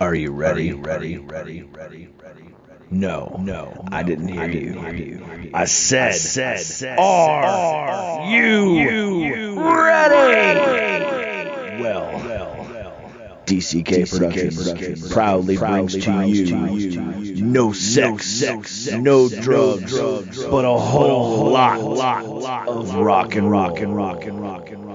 Are you ready? Ready? Ready? Ready? Ready? No, no, I didn't hear you. I said, said, are you ready? Well, DCK Productions proudly brings to you no sex, no drugs, but a whole lot, lot of rock and rock and rock and rock and rock and rock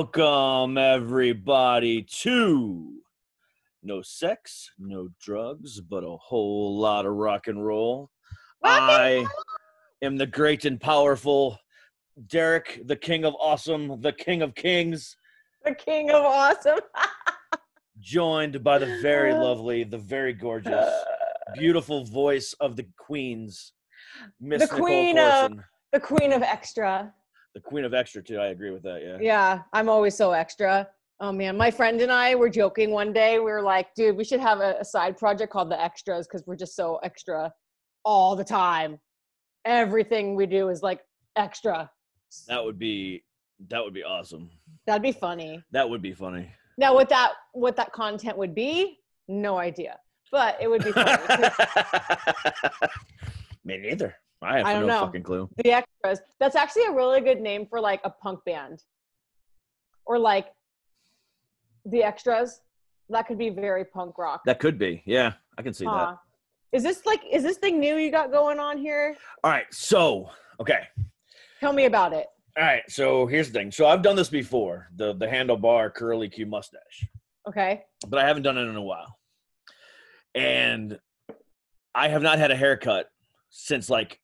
welcome everybody to No Sex, No Drugs, but a whole lot of rock and roll. I am the great and powerful Derek, the king of awesome, the king of kings, the king of awesome. joined by the very uh, lovely, the very gorgeous, beautiful voice of the queens, Miss The Nicole queen of- the queen of extra. The queen of extra too. I agree with that. Yeah. Yeah, I'm always so extra. Oh man, my friend and I were joking one day. We were like, dude, we should have a, a side project called the extras because we're just so extra all the time. Everything we do is like extra. That would be that would be awesome. That'd be funny. That would be funny. Now, what that what that content would be, no idea. But it would be funny. Me neither. I have I no don't know. fucking clue. the extras. That's actually a really good name for like a punk band. Or like the extras. That could be very punk rock. That could be. Yeah, I can see that. Is this like is this thing new you got going on here? All right. So, okay. Tell me about it. All right. So here's the thing. So I've done this before, the the handlebar curly Q mustache, Okay. but I haven't done it in a while. And I have not had a haircut since like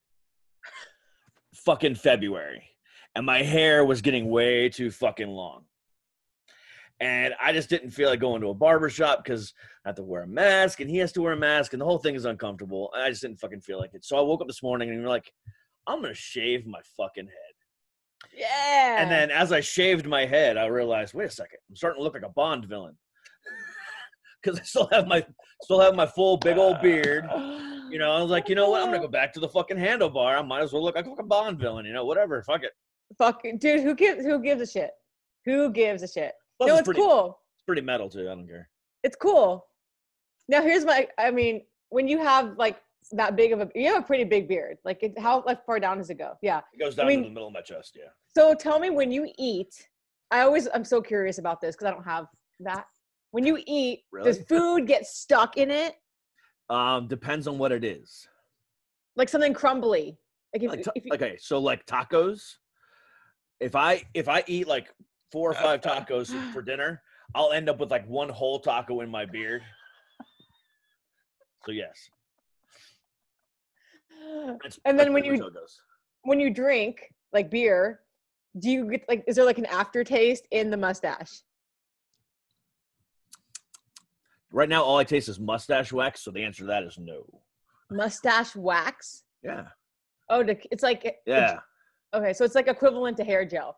fucking February. And my hair was getting way too fucking long. And I just didn't feel like going to a barber shop because I have to wear a mask and he has to wear a mask and the whole thing is uncomfortable. And I just didn't fucking feel like it. So I woke up this morning and you're like, I'm gonna shave my fucking head. Yeah. And then as I shaved my head, I realized, wait a second, I'm starting to look like a Bond villain. Cause I still have my still have my full big old beard. You know, I was like, you know what? I'm gonna go back to the fucking handlebar. I might as well look like a fucking Bond villain, you know, whatever. Fuck it. Fuck dude, who gives who gives a shit? Who gives a shit? Plus, no, it's it's pretty cool. it's pretty metal too. I don't care. It's cool. Now here's my I mean, when you have like that big of a you have a pretty big beard. Like it, how like far down does it go? Yeah. It goes down mean- to the middle of my chest, yeah. So tell me when you eat. I always I'm so curious about this because I don't have that. When you eat, does food get stuck in it? Um, depends on what it is. Like something crumbly. Like if, Like ta- if you, okay, so like tacos. If I if I eat like four or five tacos for dinner, I'll end up with like one whole taco in my beard. So yes. That's- and then when you when you drink like beer, do you get like is there like an aftertaste in the mustache? Right now all I taste is mustache wax, so the answer to that is no. Mustache wax? Yeah. Oh, it's like Yeah. okay, so it's like equivalent to hair gel.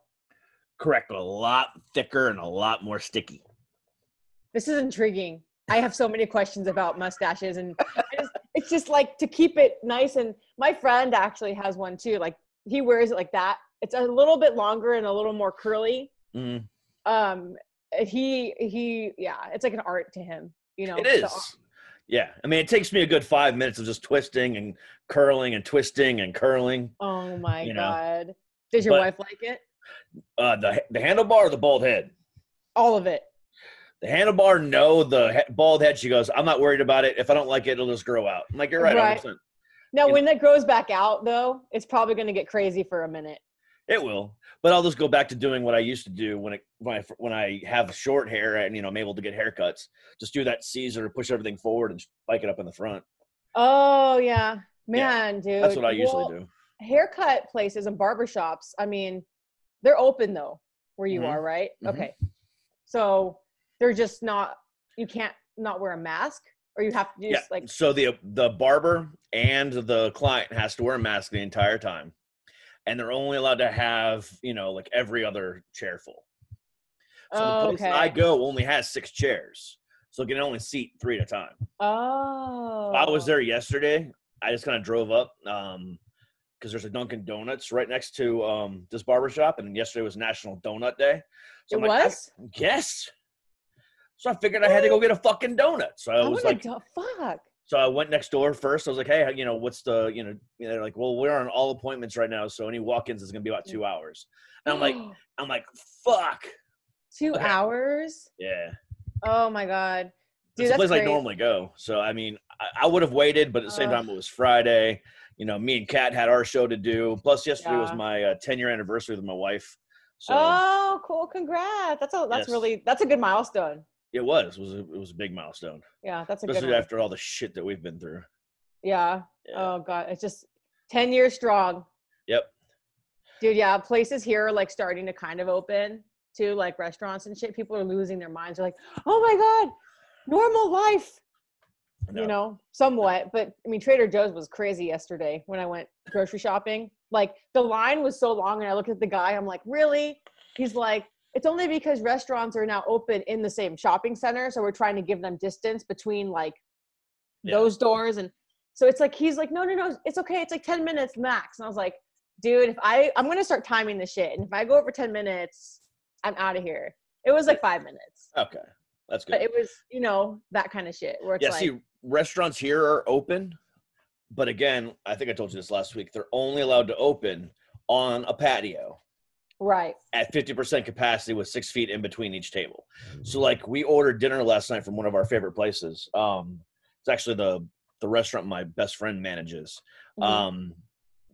Correct, but a lot thicker and a lot more sticky. This is intriguing. I have so many questions about mustaches, and I just, it's just like to keep it nice. And my friend actually has one too. Like he wears it like that. It's a little bit longer and a little more curly. Mm, Um, he he, yeah, it's like an art to him. You know, it the- Yeah. I mean, it takes me a good five minutes of just twisting and curling and twisting and curling. oh my you know, god, does your but- wife like it? Uh, the the handlebar or the bald head? All of it. The handlebar, no. The bald head, she goes, I'm not worried about it. If I don't like it, it'll just grow out. I'm like, you're right, Right. 100%. Now, You- when that grows back out, though, it's probably going to get crazy for a minute. It will, but I'll just go back to doing what I used to do when it when I when I have short hair and you know I'm able to get haircuts. Just do that Caesar, push everything forward and spike it up in the front. Oh yeah, Yeah, man, dude. That's what I usually Well, do. Haircut places and barbershops. I mean, they're open though where you Mhm. are, right? Mhm. Okay. So they're just not. You can't not wear a mask, or you have to just yeah. like. so the the barber and the client has to wear a mask the entire time, and they're only allowed to have you know like every other chair full. So the Oh, place that okay. I go only has six chairs, so it can only seat three at a time. Oh. I was there yesterday. I just kind of drove up um because there's a Dunkin' Donuts right next to um this barbershop, and yesterday was National Donut Day. So It I'm like, was. yes. So I figured I had to go get a fucking donut. So I I was like, do- fuck. So I went next door first. I was like, hey, you know, what's the, you know, they're like, well, we're on all appointments right now, so any walk-ins is gonna be about two hours. And I'm like, I'm like, fuck. two okay. hours. Yeah. Oh my god, dude, it's a place I normally go. So I mean, I, I would have waited, but at the same Ugh. time, it was Friday. You know, me and Kat had our show to do. Plus, yesterday was Yeah. my uh, 10 year anniversary with my wife. So oh, cool! Congrats. That's a that's Yes. really that's a good milestone. It was it was a, it was a big milestone, Yeah, that's a good especially one. after all the shit that we've been through. Yeah. Yeah. Oh god, it's just ten years strong, Yep. dude. Yeah, places here are like starting to kind of open too, like restaurants and shit. People are losing their minds. They're like, oh my god, normal life. No. You know, somewhat. But I mean, Trader Joe's was crazy yesterday when I went grocery shopping. Like the line was so long, and I looked at the guy. I'm like, really? He's like, it's only because restaurants are now open in the same shopping center, so we're trying to give them distance between like Yeah. those doors and so it's like he's like no no no it's okay it's like 10 minutes max and i was like dude if i i'm gonna start timing this shit and if i go over 10 minutes i'm out of here it was like five minutes Okay, that's good. but it was you know that kind of shit where Yeah, like see, restaurants here are open, but again, I think I told you this last week. They're only allowed to open on a patio right at 50% capacity with six feet in between each table. So like we ordered dinner last night from one of our favorite places. Um, it's actually the the restaurant my best friend manages. Mhm. Um,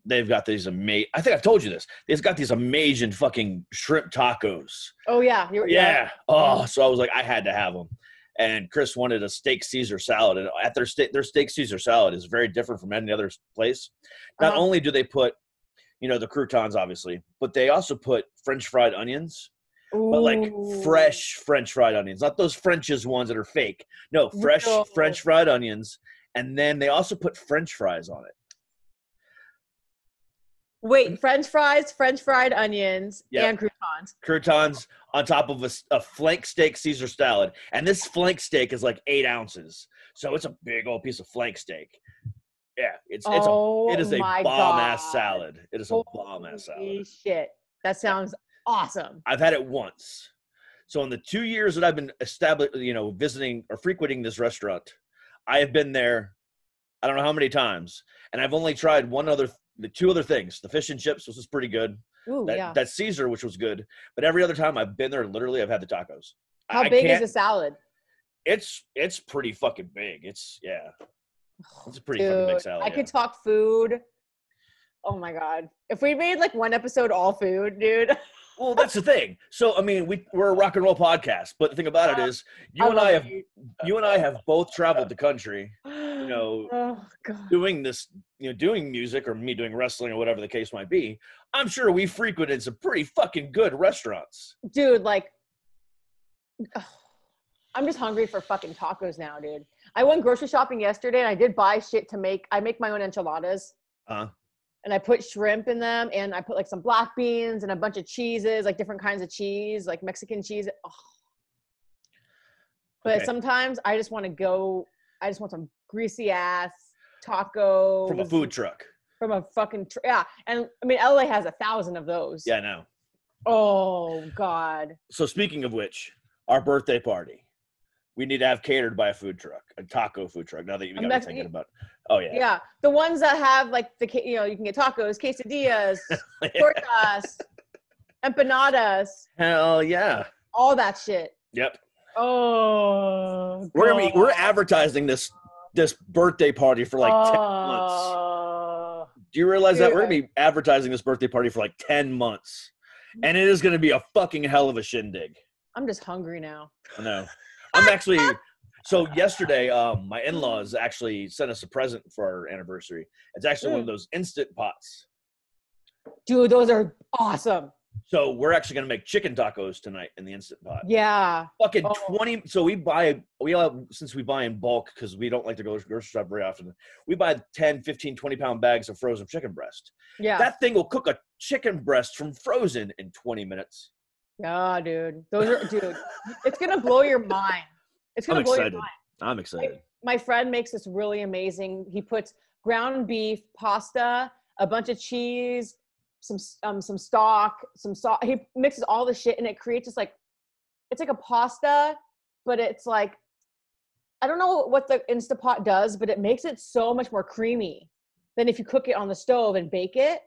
they've got these amazing. I think I've told you this. They've got these amazing fucking shrimp tacos. oh yeah you're, Yeah. Oh, so I was like, I had to have them. And Chris wanted a steak Caesar salad, and at their steak, their steak Caesar salad is very different from any other place. Not Uh-huh. only do they put, you know, the croutons, obviously, but they also put French fried onions, but like fresh French fried onions, not those French's ones that are fake. No, fresh No. French fried onions, and then they also put French fries on it. wait french fries french fried onions Yeah. and croutons croutons on top of a flank steak Caesar salad. And this flank steak is like eight ounces. So it's a big old piece of flank steak. Yeah, it's it's oh a it oh is a bomb ass salad. It is a bomb ass Holy salad. shit that sounds awesome I've had it once. So in the two years that I've been established, you know, visiting or frequenting this restaurant, I have been there. I don't know how many times, and I've only tried one other, the two other things. The fish and chips, which was pretty good. Ooh, That yeah that Caesar, which was good. But every other time I've been there, literally, I've had the tacos. how I big is the salad It's it's pretty fucking big. It's yeah. It's a pretty fucking big salad. I yeah. could talk food. Oh my god! If we made like one episode all food, dude. Well, that's the thing. So I mean, we we're a rock and roll podcast, but the thing about it uh, is, you and I have it. you and I have both traveled the country You know, Oh god. doing this, you know, doing music or me doing wrestling or whatever the case might be. I'm sure we frequented some pretty fucking good restaurants. Dude, like, I'm just hungry for fucking tacos now, dude. I went grocery shopping yesterday and I did buy shit to make. I make my own enchiladas. Uh, and I put shrimp in them, and I put like some black beans and a bunch of cheeses, like different kinds of cheese, like Mexican cheese. Oh. But Okay. sometimes I just want to go. I just want some greasy ass tacos from a food truck. From a fucking tr- yeah, and I mean LA has a thousand of those. Yeah, I know. Oh God. So speaking of which, our birthday party, we need to have catered by a food truck, a taco food truck. Now that you A got me Mex- thinking about, oh yeah, Yeah, the ones that have like the you know you can get tacos, quesadillas, tortas, empanadas, hell yeah, all that shit. yep. Oh, We're gonna be we're advertising this this birthday party for like ten months. Oh. Do you realize that we're gonna be advertising this birthday party for like ten months, and it is gonna be a fucking hell of a shindig. I'm just hungry now. I know. I'm actually. So yesterday, um, my in-laws actually sent us a present for our anniversary. It's actually one of Mm. those instant pots. Dude, those are awesome. So we're actually gonna make chicken tacos tonight in the instant pot. Yeah. Fucking Oh. 20 so we buy we all since we buy in bulk because we don't like to go to the grocery shop very often we buy 10 15 20 pound bags of frozen chicken breast Yeah. that thing will cook a chicken breast from frozen in 20 minutes yeah, dude. Those are dude. It's gonna blow your mind. It's gonna i'm blow excited your mind. i'm excited My friend makes this really amazing. He puts ground beef, pasta, a bunch of cheese, some um some stock, some salt. He mixes all the shit and it creates this like it's like a pasta, but it's like I don't know what the Instapot does, but it makes it so much more creamy than if you cook it on the stove and bake it.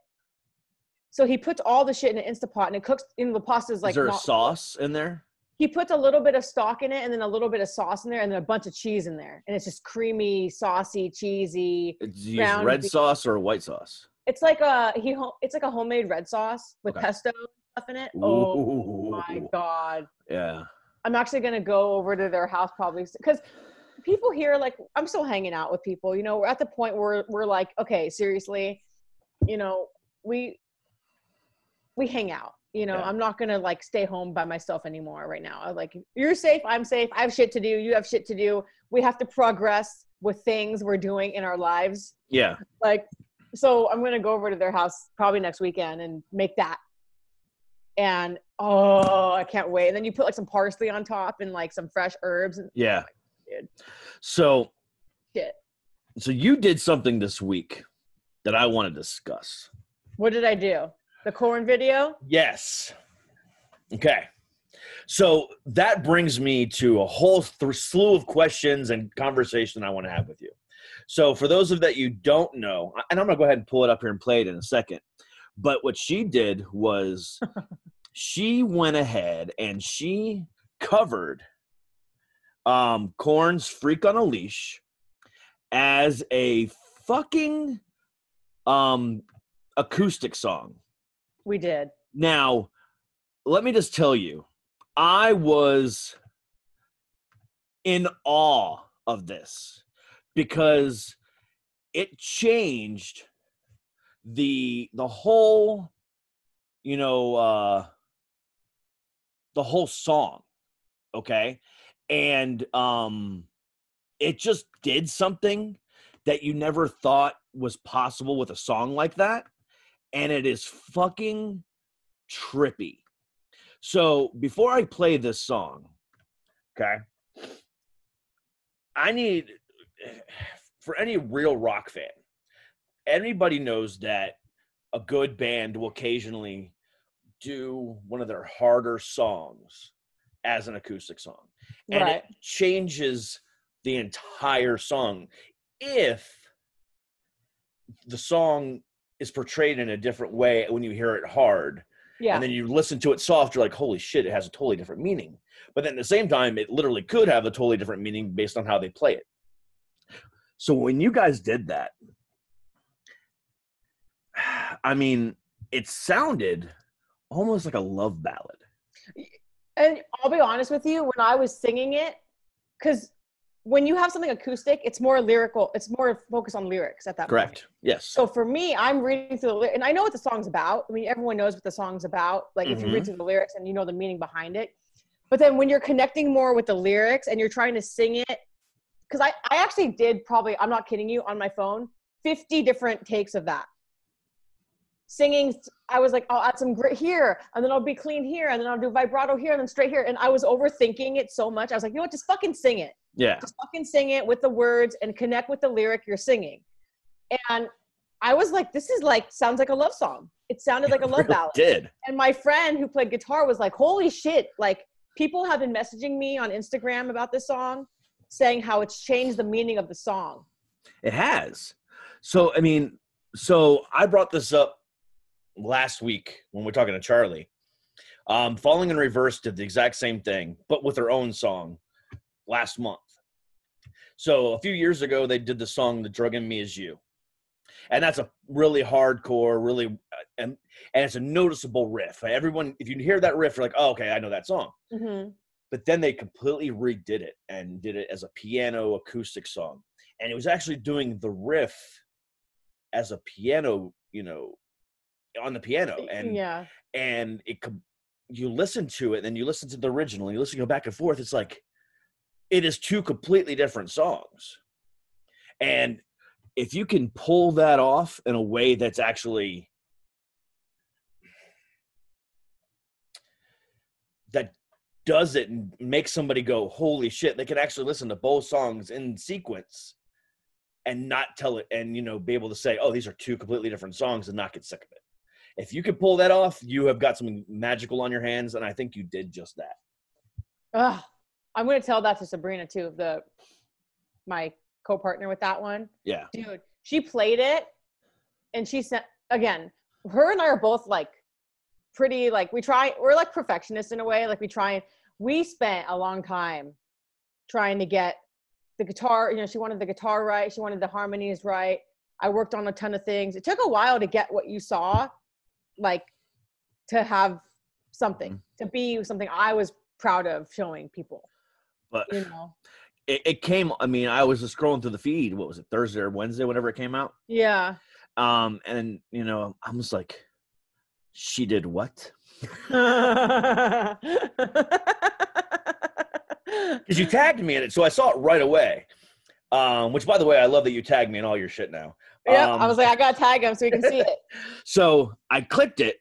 So he puts all the shit in an Instapot and it cooks in the pasta is like is there a not- sauce in there he puts a little bit of stock in it and then a little bit of sauce in there and then a bunch of cheese in there and it's just creamy saucy cheesy uh, It's you use red beef. sauce or white sauce it's like a he ho- it's like a homemade red sauce with Okay. pesto stuff in it oh Ooh. my god yeah i'm actually going to go over to their house probably because people here like i'm still hanging out with people you know we're at the point where we're like okay seriously you know we we hang out you know Yeah. i'm not gonna like stay home by myself anymore right now. I'm like you're safe i'm safe i have shit to do you have shit to do. We have to progress with things we're doing in our lives. Yeah. Like so i'm gonna go over to their house probably next weekend and make that. And oh i can't wait. And then you put like some parsley on top and like some fresh herbs and yeah. Oh dude. so shit. so you did something this week that i want to discuss. What did i do the Korn video Yes. Okay. So that brings me to a whole th- slew of questions and conversation I want to have with you. So for those of that you don't know, and I'm gonna go ahead and pull it up here and play it in a second. But what she did was she went ahead and she covered um Korn's Freak on a Leash as a fucking um acoustic song. We did. Now, let me just tell you, I was in awe of this because it changed the the whole you know uh the whole song okay? And um it just did something that you never thought was possible with a song like that and it is fucking trippy. So before I play this song, okay, I need for any real rock fan, anybody knows that a good band will occasionally do one of their harder songs as an acoustic song. And right it changes the entire song if the song is portrayed in a different way when you hear it hard. Yeah. and then you listen to it soft you're like holy shit it has a totally different meaning. But then at the same time it literally could have a totally different meaning based on how they play it. So when you guys did that i mean it sounded almost like a love ballad. And i'll be honest with you when i was singing it because when you have something acoustic it's more lyrical it's more focused on lyrics at that point. correct yes So for me, I'm reading through the and I know what the song's about. I mean, everyone knows what the song's about. Like if you read Mhm. through the lyrics and you know the meaning behind it. But then when you're connecting more with the lyrics and you're trying to sing it, because I, I actually did probably, I'm not kidding you, on my phone, 50 different takes of that. Singing, I was like, I'll add some grit here, and then I'll be clean here, and then I'll do vibrato here, and then straight here. And I was overthinking it so much. I was like, you know what, just fucking sing it yeah just fucking sing it with the words and connect with the lyric you're singing. And I was like, this is like sounds like a love song. It sounded like a love Really ballad. did And my friend who played guitar was like, holy shit, like people have been messaging me on Instagram about this song saying how it's changed the meaning of the song. It has. So I mean, so I brought this up last week when we are talking to Charlie. Um, Falling in Reverse did the exact same thing, but with their own song last month. So a few years ago, they did the song "The Drug in Me Is You," and that's a really hardcore, really, uh, and and it's a noticeable riff. Everyone, if you hear that riff, you're like, "Oh, okay, I know that song." Mm-hmm. but then they completely redid it and did it as a piano acoustic song and it was actually doing the riff as a piano you know on the piano and yeah. and it you listen to it, and then you listen to the original, and you listen to go back and forth. It's like it is two completely different songs, and if you can pull that off in a way that's actually that does it and makes somebody go, "Holy shit!" They can actually listen to both songs in sequence and not tell it, and you know, be able to say, "Oh, these are two completely different songs," and not get sick of it if you could pull that off, you have got something magical on your hands, and I think you did just that. Ugh. I'm gonna tell that to Sabrina too, the my co-partner with that one. Yeah. Dude, she played it and she said again, her and I are both like pretty like we try we're like perfectionists in a way. Like we try and we spent a long time trying to get the guitar, you know, she wanted the guitar right, she wanted the harmonies right. I worked on a ton of things. It took a while to get what you saw, like to have something, mm-hmm. to be something I was proud of showing people. But You know. it, it came. I mean, I was just scrolling through the feed. What was it, Thursday or Wednesday, whenever it came out? Yeah. Um, and you know, I was like, she did what? Because you tagged me in it, so I saw it right away. Um, which, by the way, I love that you tagged me in all your shit now. yeah, Um, I was like, I gotta tag him so we can see it. So I clicked it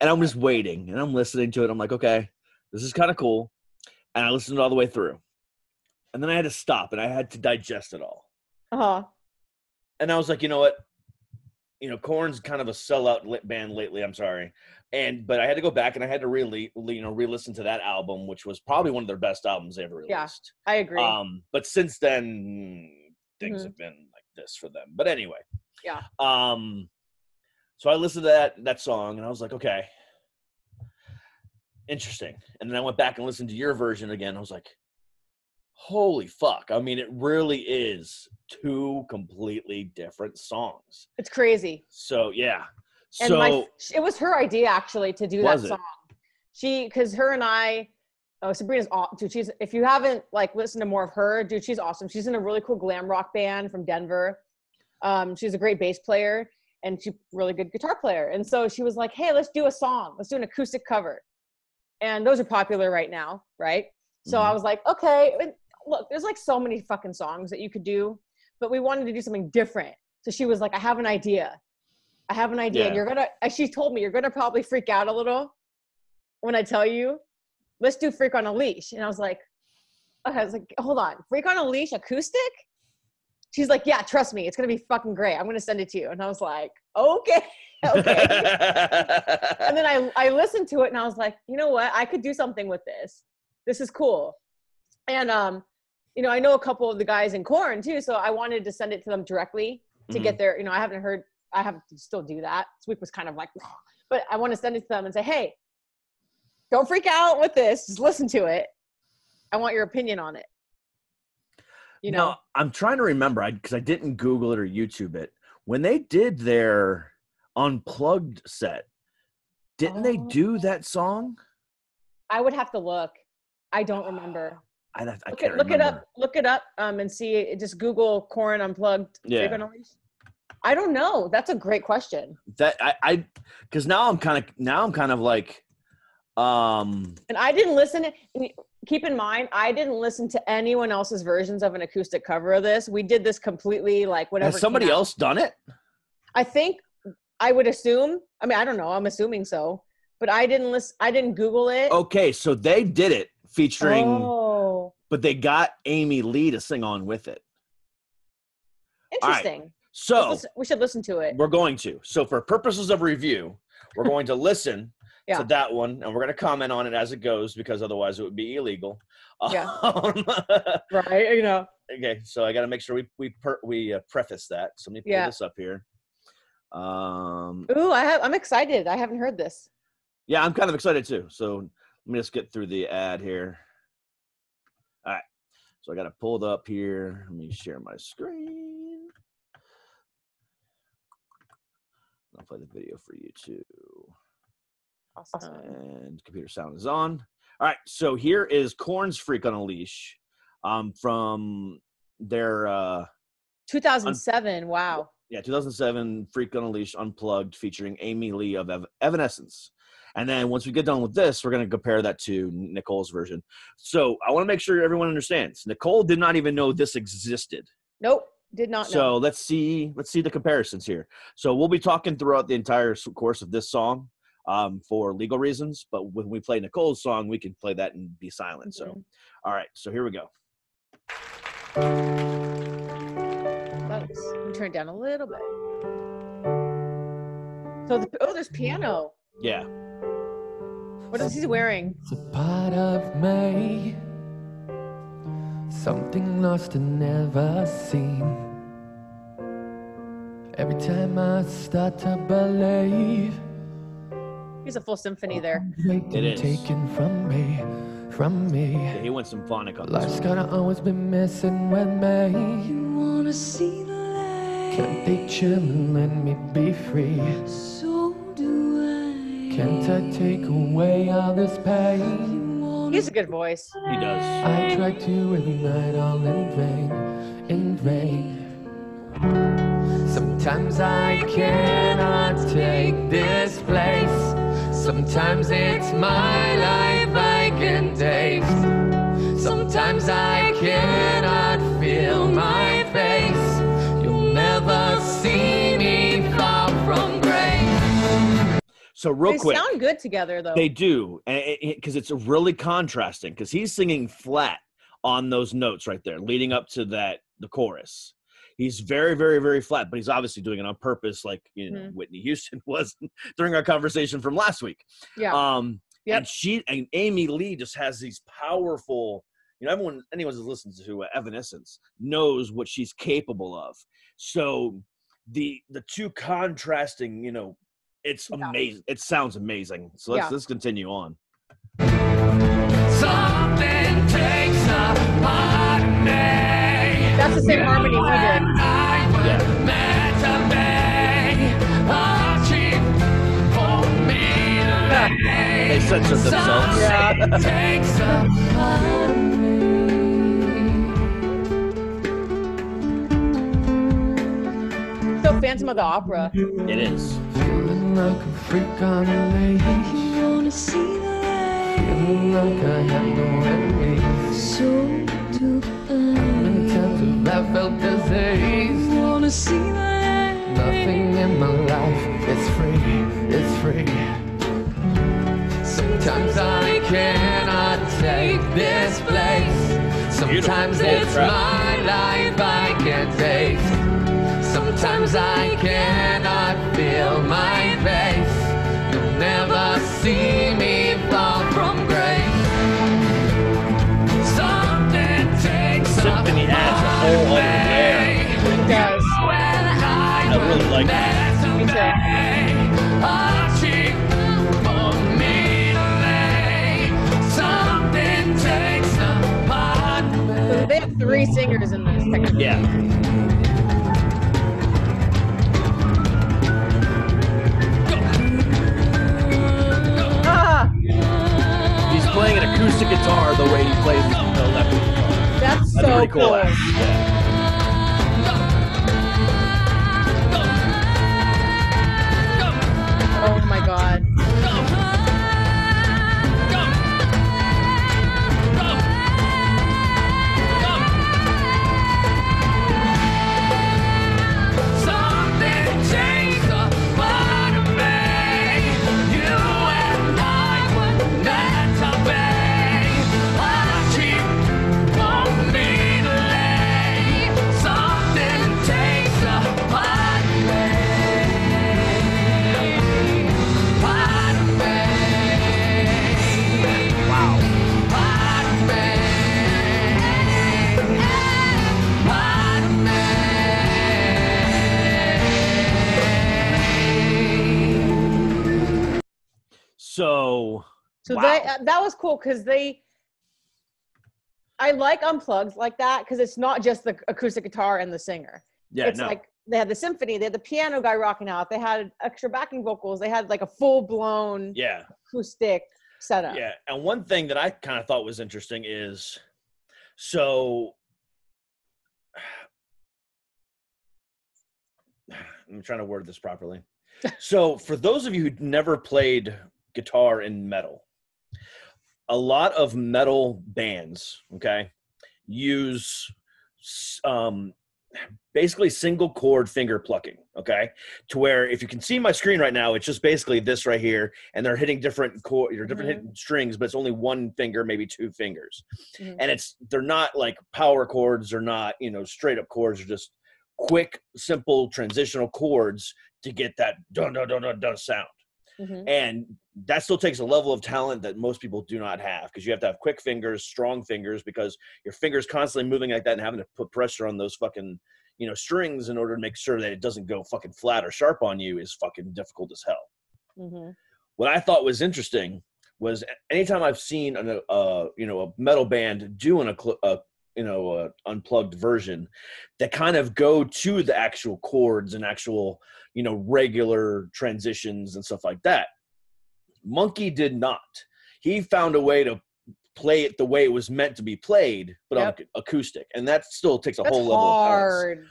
and I'm just waiting and I'm listening to it. I'm like, okay, this is kind of cool. And I listened all the way through. And then I had to stop and I had to digest it all. Uh-huh. And I was like, you know what? You know, Korn's kind of a sellout lit band lately. I'm sorry. And but I had to go back and I had to really, you know, re-listen to that album, which was probably one of their best albums they ever released. Yeah. I agree. Um, but since then, things Mhm. have been like this for them. But anyway, Yeah. Um, so I listened to that that song and I was like, okay, interesting. And then I went back and listened to your version again. I was like, holy fuck! I mean, it really is two completely different songs. it's crazy. So yeah. And So my it was her idea actually to do that Was it? song. She because her and I oh Sabrina's aw- dude, she's if you haven't like listened to more of her, dude, she's awesome. She's in a really cool glam rock band from Denver. Um, she's a great bass player and she's really good guitar player. And so she was like, Hey, let's do a song. Let's do an acoustic cover. And those are popular right now, right? So I Mhm. was like, okay, look, there's like so many fucking songs that you could do, but we wanted to do something different. So she was like, I have an idea. I have an idea. And you're gonna she told me you're gonna probably freak out a little when I tell you, let's do Freak on a Leash. And I was like, I was like, hold on, Freak on a Leash acoustic? She's like, yeah, trust me, it's gonna be fucking great. I'm gonna send it to you. And I was like, okay, okay. and then I, I listened to it and I was like, you know what? I could do something with this. This is cool. And um, you know, I know a couple of the guys in Korn too, so I wanted to send it to them directly to Mm-hmm. get their, you know, I haven't heard, I have to still do that. This week was kind of like, but I want to send it to them and say, hey, don't freak out with this. Just listen to it. I want your opinion on it. You know, No, I'm trying to remember I because I didn't Google it or YouTube it. When they did their unplugged set, didn't they do Oh. that song? I would have to look. I don't remember. I, I Look, can't it, look it up. Look it up um, and see. Just Google "Korn unplugged." Yeah. Freak on a Leash. I don't know. That's a great question. That I I because now I'm kind of now I'm kind of like, um, And I didn't listen. Keep in mind, I didn't listen to anyone else's versions of an acoustic cover of this. We did this completely like whatever. has somebody else done it? I think I would assume. I mean, I don't know. I'm assuming so, but I didn't listen. I didn't Google it. Okay, so they did it featuring, Oh, but they got Amy Lee to sing on with it. interesting. Let's So listen- we should listen to it. we're going to. So for purposes of review, we're going to listen Yeah. to that one, and we're going to comment on it as it goes because otherwise it would be illegal. Yeah. Um, Right. You know. okay, so I got to make sure we we per, we uh, preface that. So let me pull Yeah. this up here. Um, Ooh, I have. I'm excited. I haven't heard this. yeah, I'm kind of excited too. So let me just get through the ad here. All right, so I got it pulled up here. Let me share my screen. I'll play the video for you too. Awesome. and computer sound is on. All right, so here is Korn's Freak on a Leash um, from their uh, 2007. Wow. Yeah, 2007 Freak Unleashed Unplugged featuring Amy Lee of Ev- Evanescence. And then once we get done with this, we're going to compare that to Nicole's version. So I want to make sure everyone understands. Nicole did not even know this existed. Nope, did not know. So let's see let's see the comparisons here. So we'll be talking throughout the entire course of this song um, for legal reasons, but when we play Nicole's song, we can play that and be silent. So Mhm. all right, so here we go. Let's let turn it down a little bit. So the, oh, there's piano. Yeah. What is he wearing? It's a part of me, something lost and never seen. Every time I start to believe, He's a full symphony there. taken, is. taken from me, from me. yeah he went symphonic on this. Life's one. gotta always be messing with me. You wanna see the light, Can't they chill and let me be free? so do I. Can't I take away all this pain? You wanna He has a good voice. He does. I try to every night, all in vain, in vain. Sometimes I cannot take this place. Sometimes it's my life So real they quick, sound good together though. they do, because it's really contrasting. Because he's singing flat on those notes right there, leading up to that the chorus. He's very, very, very flat, but he's obviously doing it on purpose, like you know Mhm. Whitney Houston was during our conversation from last week. yeah. Um, Yep. and she and Amy Lee just has these powerful. You know, everyone, anyone who listens to uh, Evanescence knows what she's capable of. So the the two contrasting, you know, it's Yeah. amazing. It sounds amazing. So let's Yeah. let's continue on. Something takes a part. That's the same harmony he did. I was meant to be a cheap for me to lay. They censor themselves. Something takes a part of me. So Phantom of the Opera. It is. Feeling like a freak on a leash. You wanna see the light, Feeling like I have no enemies. so do Many I'm times have I felt disease. You wanna see the light, Nothing in my life is free, it's free. Sometimes I cannot take this place. Sometimes Beautiful. it's my life I can't taste. Sometimes I cannot feel my face. You'll never see me fall from grace. Something takes Symphony adds a whole other layer. It does. I really like it. Me too. So they have three singers in this. Technically. Yeah. Acoustic guitar the way he plays the electric guitar. that's That's so pretty cool. cool. Yeah. Oh So So Wow. they uh, that was cool because they. I like unplugs like that because it's not just the acoustic guitar and the singer. yeah, it's no. like they had the symphony, they had the piano guy rocking out, they had extra backing vocals, they had like a full blown yeah. acoustic setup. Yeah, and one thing that I kind of thought was interesting is so I'm trying to word this properly. so, for those of you who never played guitar in metal, a lot of metal bands, okay, use um, basically single chord finger plucking, okay, to where if you can see my screen right now, it's just basically this right here, and they're hitting different chord, or different Mhm. hitting strings, but it's only one finger, maybe two fingers, Mhm. and it's they're not like power chords, or not you know straight up chords, they're just quick, simple transitional chords to get that dun dun dun dun dun sound Mhm. and that still takes a level of talent that most people do not have because you have to have quick fingers strong fingers because your fingers constantly moving like that and having to put pressure on those fucking you know strings in order to make sure that it doesn't go fucking flat or sharp on you is fucking difficult as hell Mhm. what i thought was interesting was anytime i've seen a uh, you know a metal band doing a, cl- a you know a unplugged version that kind of go to the actual chords and actual you know regular transitions and stuff like that Munky did not he found a way to play it the way it was meant to be played but on acoustic and that still takes a That's whole level of hard.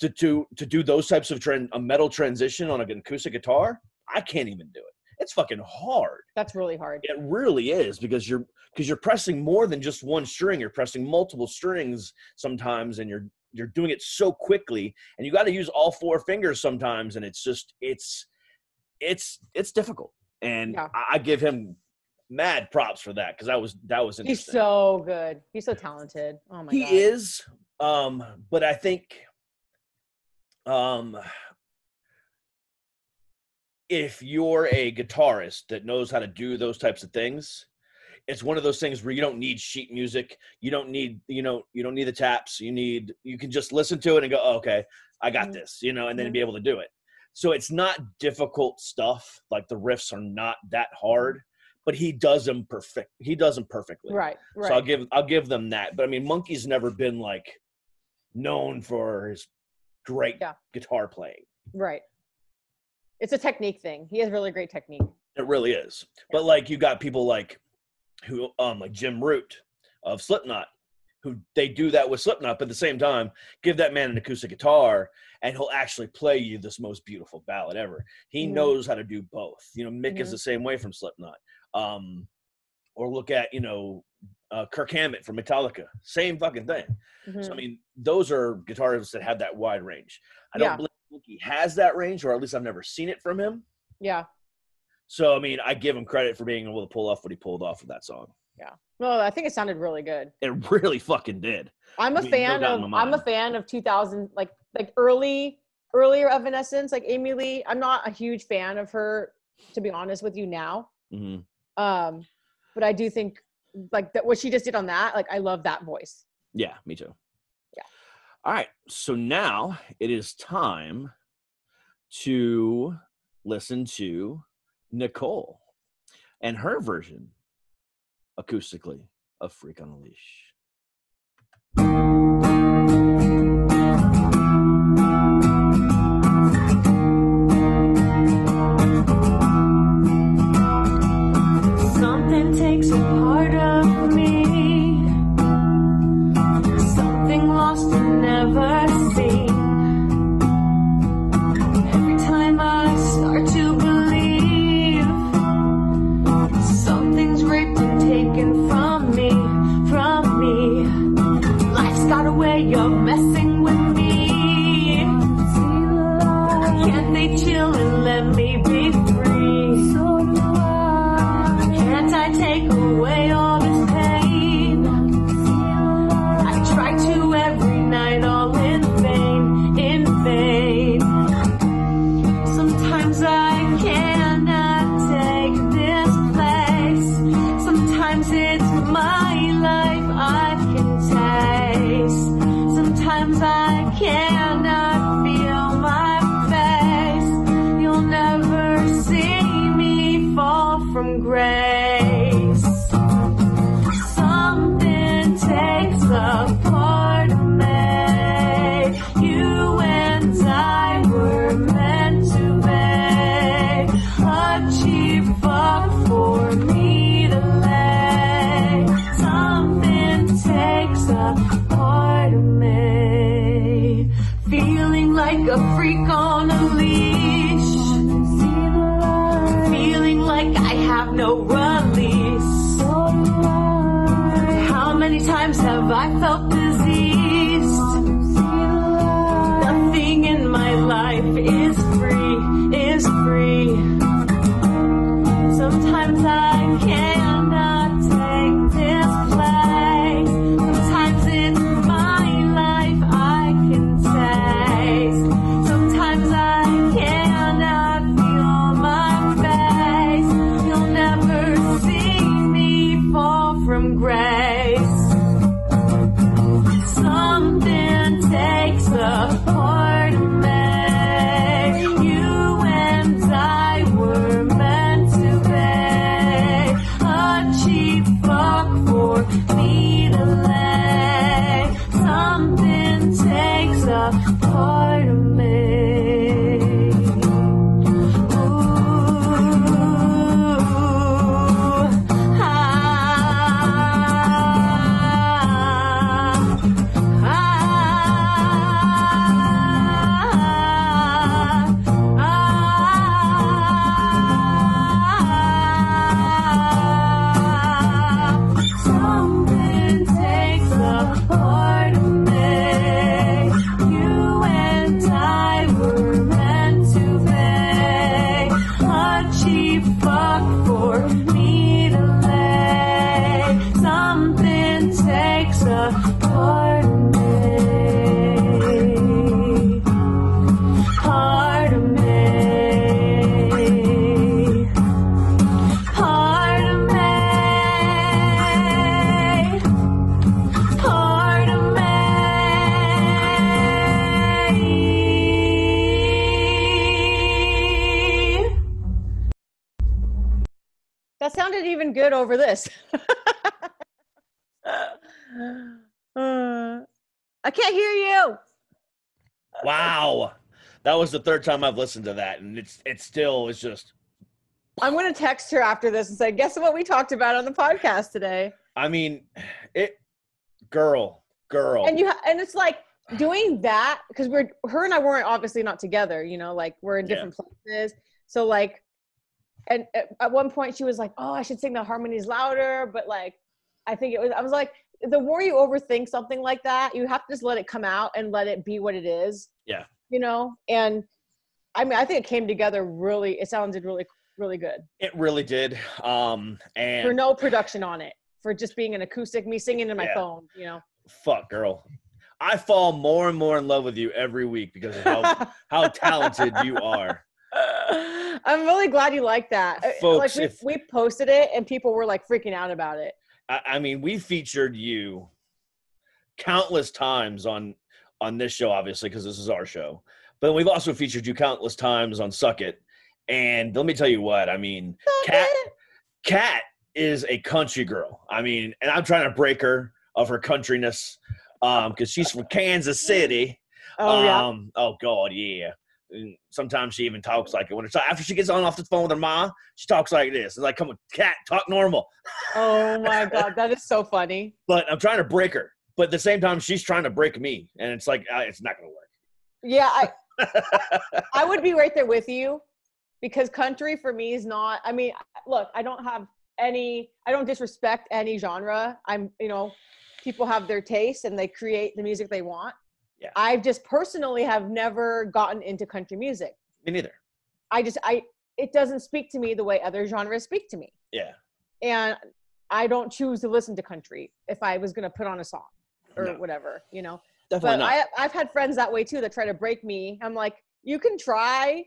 to to to do those types of tran a metal transition on an acoustic guitar i can't even do it it's fucking hard That's really hard. it really is because you're because you're pressing more than just one string. You're pressing multiple strings sometimes, and you're you're doing it so quickly, and you got to use all four fingers sometimes, and it's just it's it's it's difficult. And Yeah. I, I give him mad props for that because that was that was He's so good. He's so talented. Oh my god. he god. is, um, but I think um if you're a guitarist that knows how to do those types of things it's one of those things where you don't need sheet music you don't need you know you don't need the tabs you need you can just listen to it and go oh, okay i got Mhm. this you know and then Mhm. be able to do it so it's not difficult stuff like the riffs are not that hard but he does them perfect he does them perfectly Right. Right. so i'll give i'll give them that but i mean Munky's never been like known for his great Yeah. guitar playing right. It's a technique thing. He has really great technique. It really is. But like you got people like who um like Jim Root of Slipknot who they do that with Slipknot, but at the same time, give that man an acoustic guitar and he'll actually play you this most beautiful ballad ever. He Mhm. knows how to do both. You know, Mick is Mhm. the same way from Slipknot. Um or look at, you know, uh, Kirk Hammett from Metallica. Same fucking thing. Mhm. So I mean, those are guitarists that have that wide range. I don't Yeah. believe he has that range, or at least I've never seen it from him. yeah. So I mean, I give him credit for being able to pull off what he pulled off with that song. No, I think it sounded really good. It really fucking did. I'm a I mean, fan of I'm a fan of 2000 like like early earlier Evanescence like Amy Lee. I'm not a huge fan of her to be honest with you now. hmm Um but I do think like that what she just did on that like I love that voice. Yeah, me too. Yeah. All right. So now it is time to listen to Nicole and her version acoustically of Freak on a Leash. That sounded even good over this. Uh, I can't hear you. Wow. That was the third time I've listened to that, and it's it still is just. I'm going to text her after this and say, guess what we talked about on the podcast today? I mean, it, girl, girl. And you ha- and it's like doing that because we're her and I weren't obviously not together, you know, like we're in Yeah. different places. So like, and at, at one point she was like, "Oh, I should sing the harmonies louder," but like, I think it was. I was like, the more you overthink something like that, you have to just let it come out and let it be what it is. Yeah. You know, and I mean, I think it came together really. It sounded really, really good it really did. Um, and for no production on it, for just being an acoustic, me singing in my Yeah. phone. You know. fuck, girl. I fall more and more in love with you every week because of how how talented you are. I'm really glad you like that. Uh, Folks, like we, if- we posted it and people were like freaking out about it. I, I mean, we featured you countless times on on this show, obviously, because this is our show. But we've also featured you countless times on Suck It. And let me tell you what, I mean, Kat Kat is a country girl. I mean, and I'm trying to break her of her countryness um because she's from Kansas City. Oh yeah. Um, oh God, yeah. And sometimes she even talks like it when it's after she gets on off the phone with her mom. She talks like this. It's like, come on, Kat, talk normal. Oh my god, that is so funny. But I'm trying to break her. But at the same time, she's trying to break me, and it's like uh, it's not gonna work. Yeah, I I would be right there with you because country for me is not. I mean, look, I don't have any. I don't disrespect any genre. I'm, you know, people have their taste and they create the music they want. Yeah. I just personally have never gotten into country music. me neither. I just I it doesn't speak to me the way other genres speak to me. Yeah. and I don't choose to listen to country if I was gonna put on a song or No. whatever, you know. Definitely But not. I I've had friends that way too that try to break me. I'm like, you can try,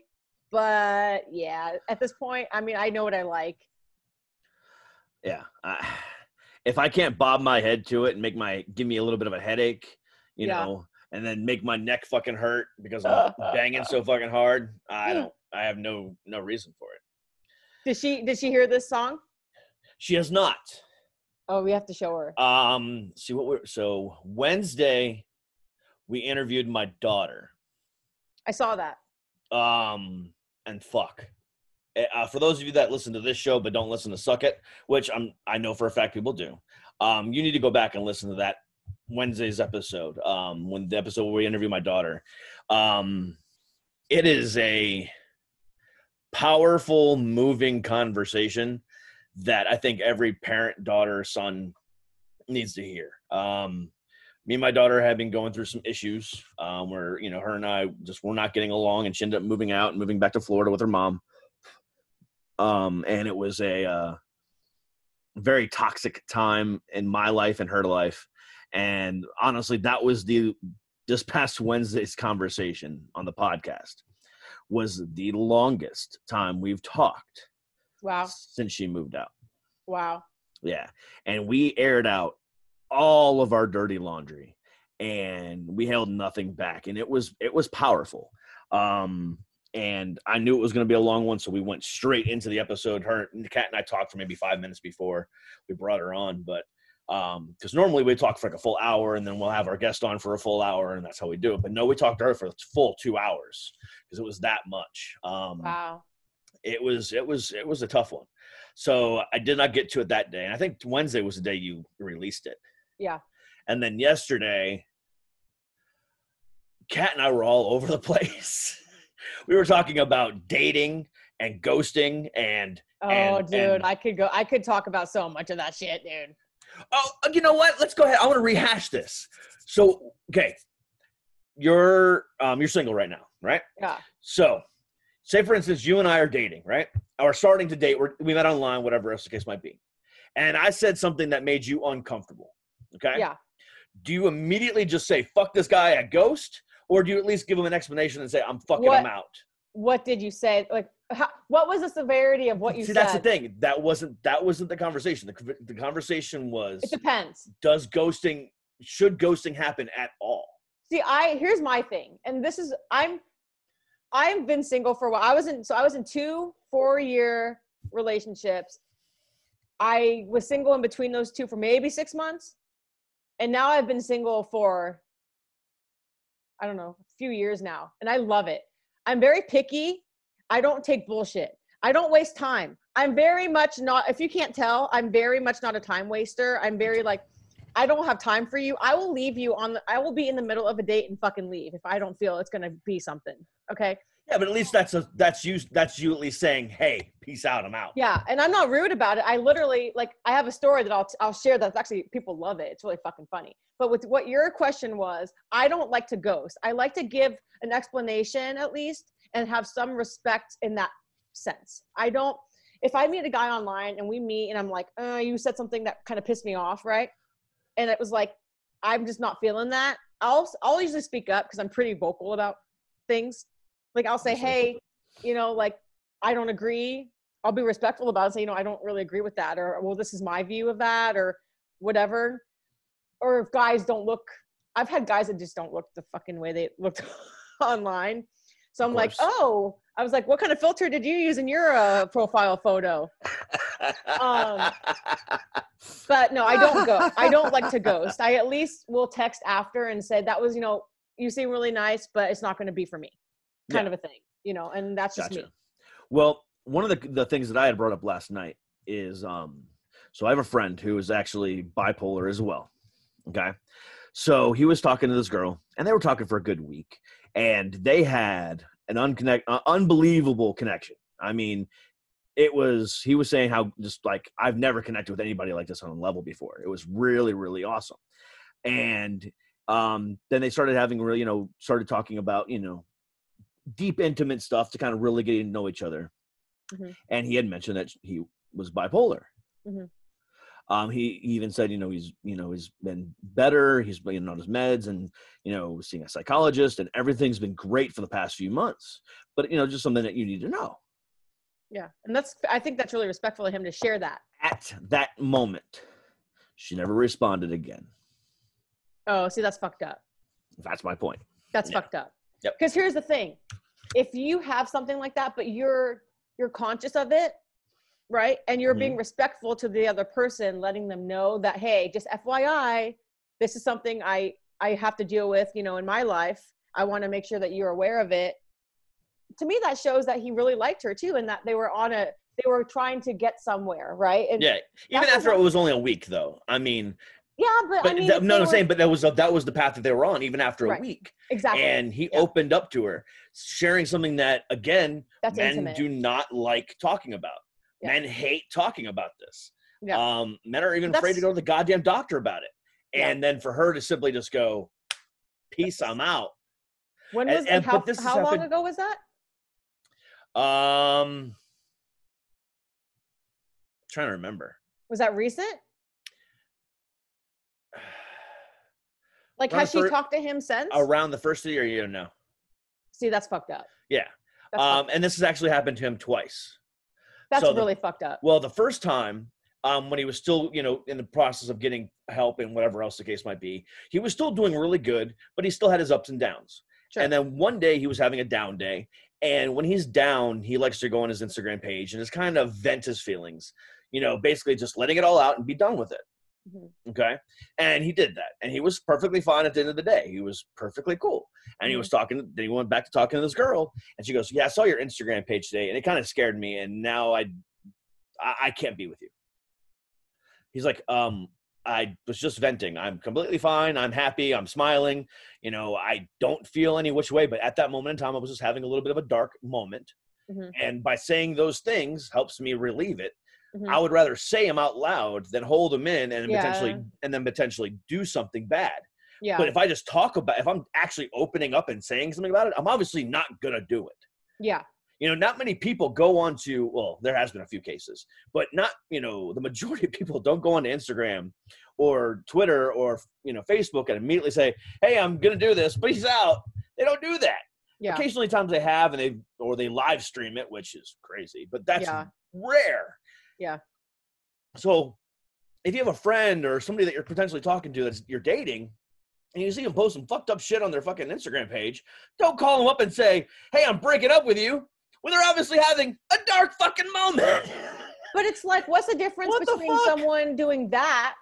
but yeah, at this point, I mean, I know what I like. yeah. I, if I can't bob my head to it and make my give me a little bit of a headache, you Yeah. know, and then make my neck fucking hurt because I'm banging so fucking hard, I don't. I have no no reason for it. Did she did she hear this song? She has not. Oh, we have to show her. Um, see what we're so Wednesday, we interviewed my daughter. I saw that. Um, and fuck. Eh, Uh, for those of you that listen to this show but don't listen to Suck It, which I'm I know for a fact people do, um, you need to go back and listen to that Wednesday's episode. Um, when the episode where we interview my daughter, um, it is a powerful, moving conversation that I think every parent, daughter, son needs to hear. Um, me and my daughter had been going through some issues um, where you know her and I just were not getting along, and she ended up moving out and moving back to Florida with her mom. Um, and it was a uh, very toxic time in my life and her life. And honestly, that was the this past Wednesday's conversation on the podcast was the longest time we've talked Wow. since she moved out. Wow. Yeah. And we aired out all of our dirty laundry and we held nothing back and it was it was powerful. Um and I knew it was going to be a long one so we went straight into the episode. Her Kat and I talked for maybe 5 minutes before we brought her on, but um because normally we talk for like a full hour and then we'll have our guest on for a full hour and that's how we do it. But no, we talked to her for a full 2 hours because it was that much. Um Wow. it was it was it was a tough one so i did not get to it that day and i think wednesday was the day you released it Yeah. and then yesterday kat and i were all over the place we were talking about dating and ghosting and Oh, And- dude, and- I could go. I could talk about so much of that shit, dude. Oh you know what let's go ahead i want to rehash this so okay you're um you're single right now right Yeah. So, say for instance, you and I are dating, right? Or starting to date. We're, we met online, whatever else the case might be. And I said something that made you uncomfortable. Okay. Yeah. Do you immediately just say "fuck this guy" a ghost, or do you at least give him an explanation and say "I'm fucking What- him out"? What did you say? Like, how, what was the severity of what you said? See, said? that's the thing. That wasn't that wasn't the conversation. The, the conversation was: It depends. Does ghosting should ghosting happen at all? See, I here's my thing, and this is I'm I've been single for a while. I was in so I was in two four year relationships. I was single in between those two for maybe six months, and now I've been single for I don't know a few years now, and I love it. I'm very picky. I don't take bullshit. I don't waste time. I'm very much not. If you can't tell, I'm very much not a time waster. I'm very like I don't have time for you. I will leave you on the, I will be in the middle of a date and fucking leave if I don't feel it's going to be something. Okay? Yeah, but at least that's a that's you that's you at least saying, "Hey, peace out, I'm out." Yeah, and I'm not rude about it. I literally like I have a story that I'll I'll share that's actually people love it. It's really fucking funny. But with what your question was, I don't like to ghost. I like to give an explanation at least and have some respect in that sense. I don't if I meet a guy online and we meet and I'm like, uh, you said something that kind of pissed me off, right? And it was like, I'm just not feeling that. I'll I'll usually speak up because I'm pretty vocal about things. Like I'll say, hey, you know, like I don't agree. I'll be respectful about it. Say, you know, I don't really agree with that, or well, this is my view of that, or whatever. Or if guys don't look, I've had guys that just don't look the fucking way they looked online. So I'm like, oh, I was like, what kind of filter did you use in your uh, profile photo? Um, But no, I don't go. I don't like to ghost. I at least will text after and say that was, you know, you seem really nice, but it's not going to be for me, kind Yeah. of a thing, you know. And that's just Gotcha. me. Well, one of the the things that I had brought up last night is um so I have a friend who is actually bipolar as well. Okay. So he was talking to this girl and they were talking for a good week and they had an unconnect uh, unbelievable connection. I mean, it was he was saying how just like I've never connected with anybody like this on a level before. It was really really awesome. And um then they started having really, you know, started talking about, you know, deep intimate stuff to kind of really get to know each other. Mhm. And he had mentioned that he was bipolar. Mhm. Um, he even said, you know, he's you know he's been better. He's been on his meds, and you know, seeing a psychologist, and everything's been great for the past few months. But you know, just something that you need to know Yeah. And that's, I think that's really respectful of him to share that. at that moment. She never responded again. Oh, see, that's fucked up. That's my point. That's Yeah. fucked up. Yep. Because here's the thing if you have something like that, but you're, you're conscious of it, right? And you're Mm-hmm. being respectful to the other person, letting them know that, hey, just FYI, this is something I, I have to deal with, you know, in my life. I want to make sure that you're aware of it. To me, that shows that he really liked her too, and that they were on a, they were trying to get somewhere, right? And Yeah, even after what- it was only a week, though. I mean, yeah, but, but I mean, that- no, I'm were- saying, but that was that was the path that they were on, even after a Right. week. exactly. and he Yeah. opened up to her sharing something that again That's men intimate. do not like talking about Yeah. men hate talking about this Yeah. um men are even That's- afraid to go to the goddamn doctor about it Yeah. and then for her to simply just go, "Peace, I'm out." When was and- and how, but this has how long happened- ago was that? Um, trying to remember. Was that recent? Like, Around has she fir- talked to him since? Around the first of the year, you don't know. See, that's fucked up. Yeah. That's, Um, fucked- and this has actually happened to him twice. That's so the- really fucked up. Well, the first time, um, when he was still, you know, in the process of getting help and whatever else the case might be, he was still doing really good, but he still had his ups and downs. Sure. And then one day he was having a down day, and when he's down, he likes to go on his Instagram page and just kind of vent his feelings. You know, basically just letting it all out and be done with it. Mhm. Okay. And he did that. And he was perfectly fine at the end of the day. He was perfectly cool. And he Mhm. was talking, then he went back to talking to this girl. And she goes, Yeah, I saw your Instagram page today. And it kind of scared me. And now I, I, I can't be with you. He's like, um, I was just venting. I'm completely fine. I'm happy. I'm smiling. You know, I don't feel any which way. But at that moment in time, I was just having a little bit of a dark moment. Mhm. And by saying those things helps me relieve it. Mhm. I would rather say them out loud than hold them in and Yeah. potentially and then potentially do something bad. yeah. But if I just talk about, if I'm actually opening up and saying something about it, I'm obviously not gonna do it. yeah. You know, not many people go on to. Well, there has been a few cases, but not. You know, the majority of people don't go on to Instagram or Twitter or you know Facebook and immediately say, "Hey, I'm gonna do this. Peace out." They don't do that. Yeah. Occasionally, times they have, and they or they live stream it, which is crazy. But that's Yeah. rare. Yeah. So, if you have a friend or somebody that you're potentially talking to that's you're dating, and you see them post some fucked up shit on their fucking Instagram page, don't call them up and say, "Hey, I'm breaking up with you," when they're obviously having a dark fucking moment. But it's like, what's the difference What between fuck? someone doing that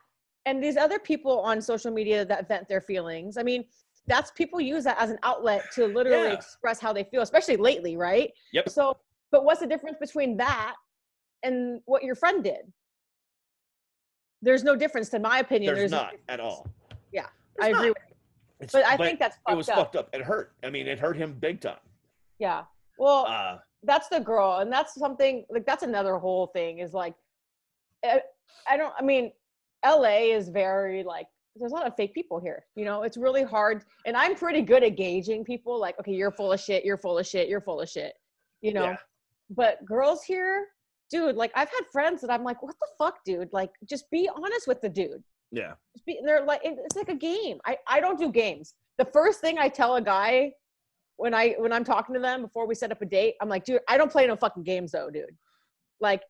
and these other people on social media that vent their feelings? I mean, that's people use that as an outlet to literally Yeah. express how they feel, especially lately, right? Yep. So, but what's the difference between that and what your friend did? There's no difference, in my opinion. There's, no not difference. at all. Yeah, There's I agree. not. With It's- but I think that's it was up. fucked up. It hurt. I mean, it hurt him big time. Yeah. Well, Uh, that's the girl and that's something like that's another whole thing is like I, I don't i mean la is very like there's a lot of fake people here you know it's really hard and i'm pretty good at gauging people like okay you're full of shit you're full of shit you're full of shit you know Yeah. but girls here dude like i've had friends that i'm like what the fuck dude? Like just be honest with the dude. Yeah. just be, they're like it's like a game. I i don't do games. The first thing i tell a guy when i when i'm talking to them before we set up a date i'm like dude i don't play no fucking games though dude. Like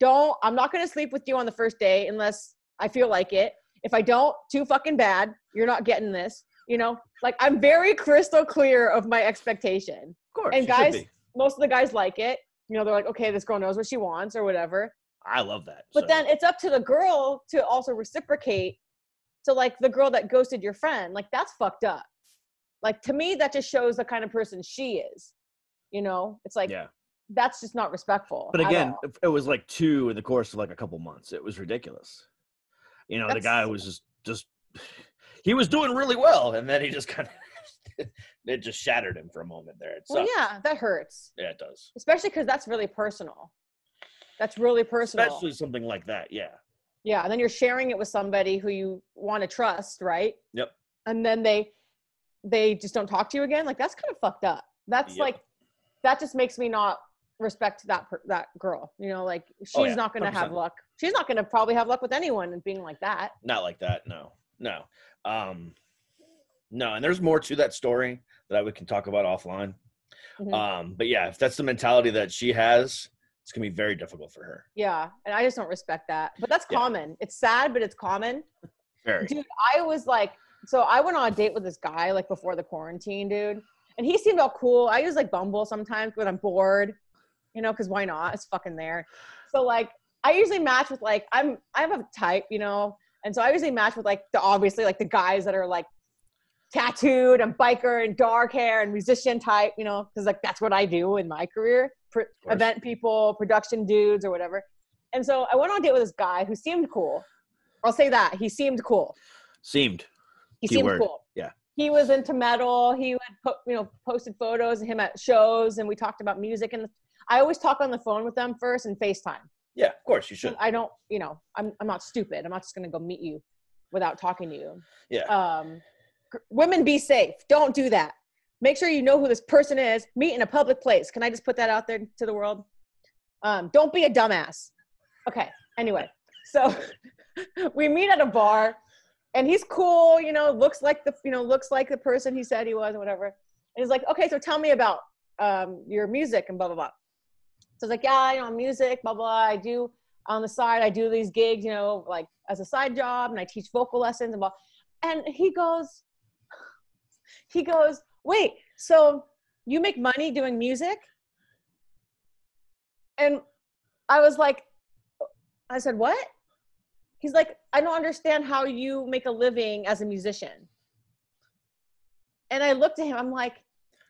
don't i'm not gonna sleep with you on the first day unless i feel like it. If i don't too fucking bad. You're not getting this you know? Like i'm very crystal clear of my expectation. Of course. and guys most of the guys like it you know they're like okay this girl knows what she wants or whatever I love that. but so. then it's up to the girl to also reciprocate to like the girl that ghosted your friend. Like that's fucked up. Like to me, that just shows the kind of person she is. You know, it's like yeah. that's just not respectful. But again, it was like two in the course of like a couple months. It was ridiculous. You know, the guy was just just he was doing really well, and then he just kind of it just shattered him for a moment there. It well, sucks. yeah, that hurts, yeah, it does. especially because that's really personal. That's really personal. Especially something like that. Yeah, Yeah, and then you're sharing it with somebody who you want to trust, right? Yep. And then they they just don't talk to you again. Like that's kind of fucked up. That's Yep. like that just makes me not respect that per- that girl. You know, like she's Oh, yeah, not going to have luck. She's not going to probably have luck with anyone and being like that. not like that. No, no, um, no. And there's more to that story that we can talk about offline. Mhm. Um, but yeah, if that's the mentality that she has, it's gonna be very difficult for her. yeah, and I just don't respect that. But that's Yeah. common. It's sad, but it's common. Very. dude i was like so i went on a date with this guy like before the quarantine dude and he seemed all cool i use like bumble sometimes when i'm bored you know because why not it's fucking there so like i usually match with like i'm i have a type you know and so i usually match with like the obviously like the guys that are like tattooed and biker and dark hair and musician type you know because like that's what i do in my career Pr- course. event people production dudes or whatever and so i went on a date with this guy who seemed cool i'll say that he seemed cool Seemed. he seemed cool. Yeah. He was into metal. He would put, you know, posted photos of him at shows, and we talked about music. And I always talk on the phone with them first and FaceTime. Yeah, of course you should. I don't, you know, I'm I'm not stupid. I'm not just gonna go meet you. without talking to you. Yeah. Um, women, be safe. Don't do that. Make sure you know who this person is. Meet in a public place. Can I just put that out there to the world? Um, don't be a dumbass. Okay. Anyway, so we meet at a bar, and he's cool. You know, looks like the you know looks like the person he said he was, or whatever. And he's like, okay, so tell me about um, your music and blah blah blah. So it's like, yeah, you know, music, blah blah. I do on the side. I do these gigs, you know, like as a side job, and I teach vocal lessons and blah. And he goes, he goes, wait, so you make money doing music? And I was like, I said, what? He's like, I don't understand how you make a living as a musician. And I looked at him, I'm like,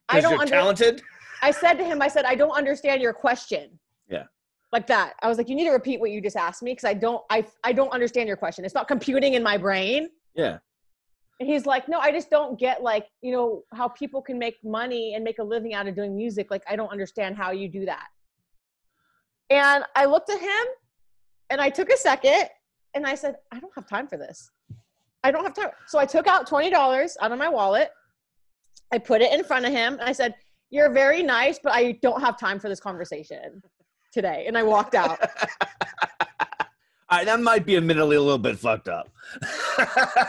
I don't you're under- talented. I said to him, I said, I don't understand your question. Yeah. Like that. I was like, you need to repeat what you just asked me because I don't I I don't understand your question. It's not computing in my brain. Yeah. And he's like, no, I just don't get like, you know, how people can make money and make a living out of doing music. Like, I don't understand how you do that. And I looked at him and I took a second and I said, I don't have time for this. I don't have time. So I took out $20 out of my wallet. I put it in front of him and I said, You're very nice, but I don't have time for this conversation today. And I walked out. That might be admittedly a little bit fucked up.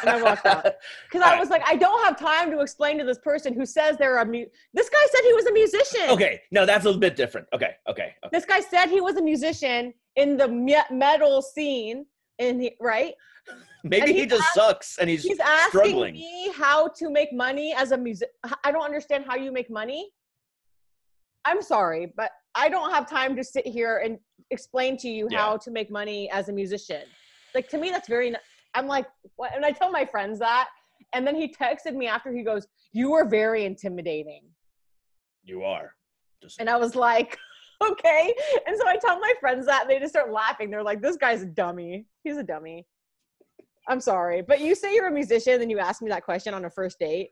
And I walked out. Because I right. was like, I don't have time to explain to this person who says they're a mu- this guy said he was a musician. okay, no, that's a little bit different. Okay, okay, okay. This guy said he was a musician in the me- metal scene, and he, right? Maybe he just ask- sucks and he's, He's asking struggling. me how to make money as a music. I don't understand how you make money. I'm sorry, but I don't have time to sit here and explain to you Yeah. how to make money as a musician. Like to me, that's very. I'm like, what? And I tell my friends that, and then he texted me after. He goes, "You are very intimidating," you are. Just, and I was like, "Okay." And so I tell my friends that, and they just start laughing. They're like, "This guy's a dummy. He's a dummy." I'm sorry, but you say you're a musician, and you ask me that question on a first date.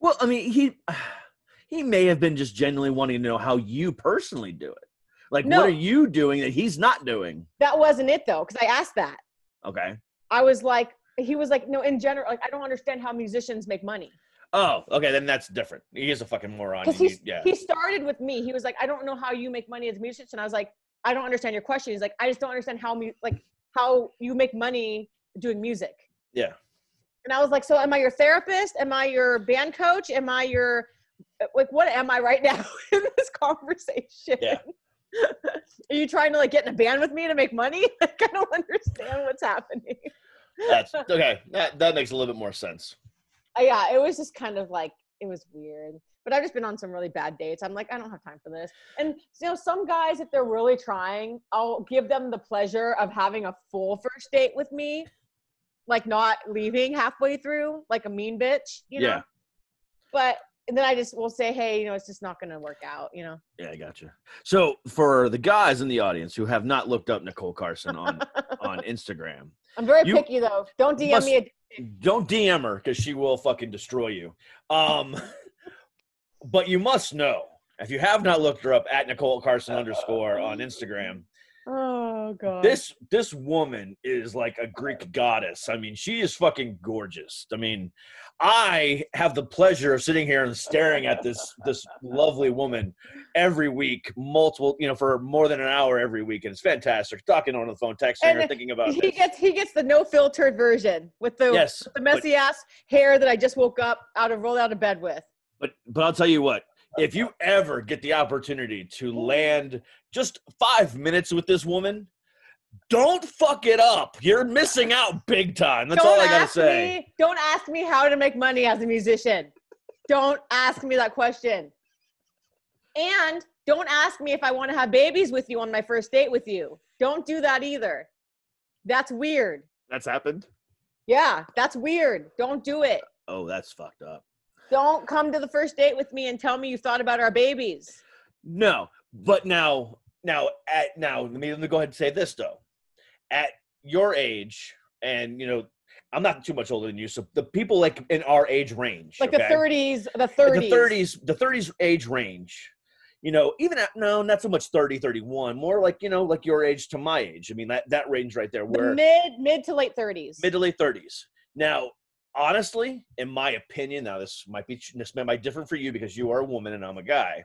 well, I mean, he he may have been just genuinely wanting to know how you personally do it. Like, No. what are you doing that he's not doing? That wasn't it though, because I asked that. Okay. I was like, he was like, no, in general, like I don't understand how musicians make money. Oh, okay, then that's different. He is a fucking moron. Because he yeah. he started with me. He was like, I don't know how you make money as a musician. And I was like, I don't understand your question. He's like, I just don't understand how mu- like how you make money doing music. Yeah. And I was like, so am I your therapist? Am I your band coach? Am I your like what am I right now in this conversation? Yeah. Are you trying to like get in a band with me to make money? Like I don't understand what's happening. That's okay. That that makes a little bit more sense. Uh, yeah, it was just kind of like it was weird. But I've just been on some really bad dates. I'm like, I don't have time for this. And you know, some guys, if they're really trying, I'll give them the pleasure of having a full first date with me, like not leaving halfway through, like a mean bitch, you know. Yeah. But and then I just will say, hey, you know, it's just not going to work out, you know. Yeah, I gotcha. So for the guys in the audience who have not looked up Nicole Carson on on Instagram, I'm very You picky though. Don't DM must- me. A, don't DM her because she will fucking destroy you. Um, but you must know if you have not looked her up at Nicole Carson underscore on Instagram. oh god. This this woman is like a Greek goddess. I mean, she is fucking gorgeous. I mean, I have the pleasure of sitting here and staring at this this lovely woman every week, multiple, you know, for more than an hour every week, and it's fantastic. Talking on the phone, texting And her, thinking about he this. gets he gets the no filtered version with the yes, the messy ass hair that I just woke up out of rolled out of bed with. But but I'll tell you what, if you ever get the opportunity to land just five minutes with this woman, don't fuck it up. You're missing out big time. That's all I gotta say. Me, don't ask me how to make money as a musician. Don't ask me that question. And don't ask me if I want to have babies with you on my first date with you. Don't do that either. That's weird. That's happened. Yeah, that's weird. Don't do it. Oh, that's fucked up. Don't come to the first date with me and tell me you thought about our babies. No, but now now at now let me, let me go ahead and say this though. At your age, and you know, I'm not too much older than you, so the people like in our age range, Like okay? the 30s, the 30s. the 30s, the 30s age range, you know, even at no, not so much 30, 31, more like, you know, like your age to my age. I mean, that, that range right there The where mid mid to late 30s. mid to late 30s. Now, honestly, in my opinion, now this might be this might be different for you because you are a woman and I'm a guy.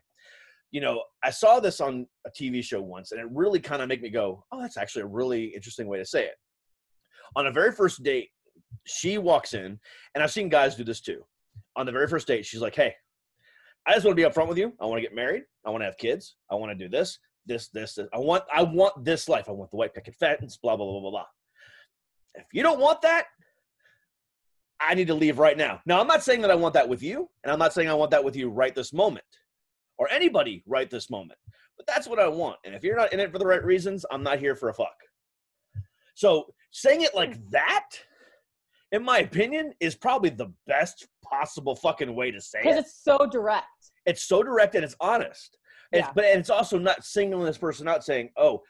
You know, I saw this on a TV show once, and it really kind of made me go, "Oh, that's actually a really interesting way to say it." On a very first date, she walks in, and I've seen guys do this too. On the very first date, she's like, "Hey, I just want to be upfront with you. I want to get married. I want to have kids. I want to do this, this, this, this. I want, I want this life. I want the white picket fence. Blah blah blah blah blah. If you don't want that, I need to leave right now. Now, I'm not saying that I want that with you, and I'm not saying I want that with you right this moment, or anybody right this moment. But that's what I want. And if you're not in it for the right reasons, I'm not here for a fuck. So saying it like that, in my opinion, is probably the best possible fucking way to say it. Because it's so direct. It's so direct and it's honest. It's, Yeah. But and it's also not singling this person out, saying, "Oh,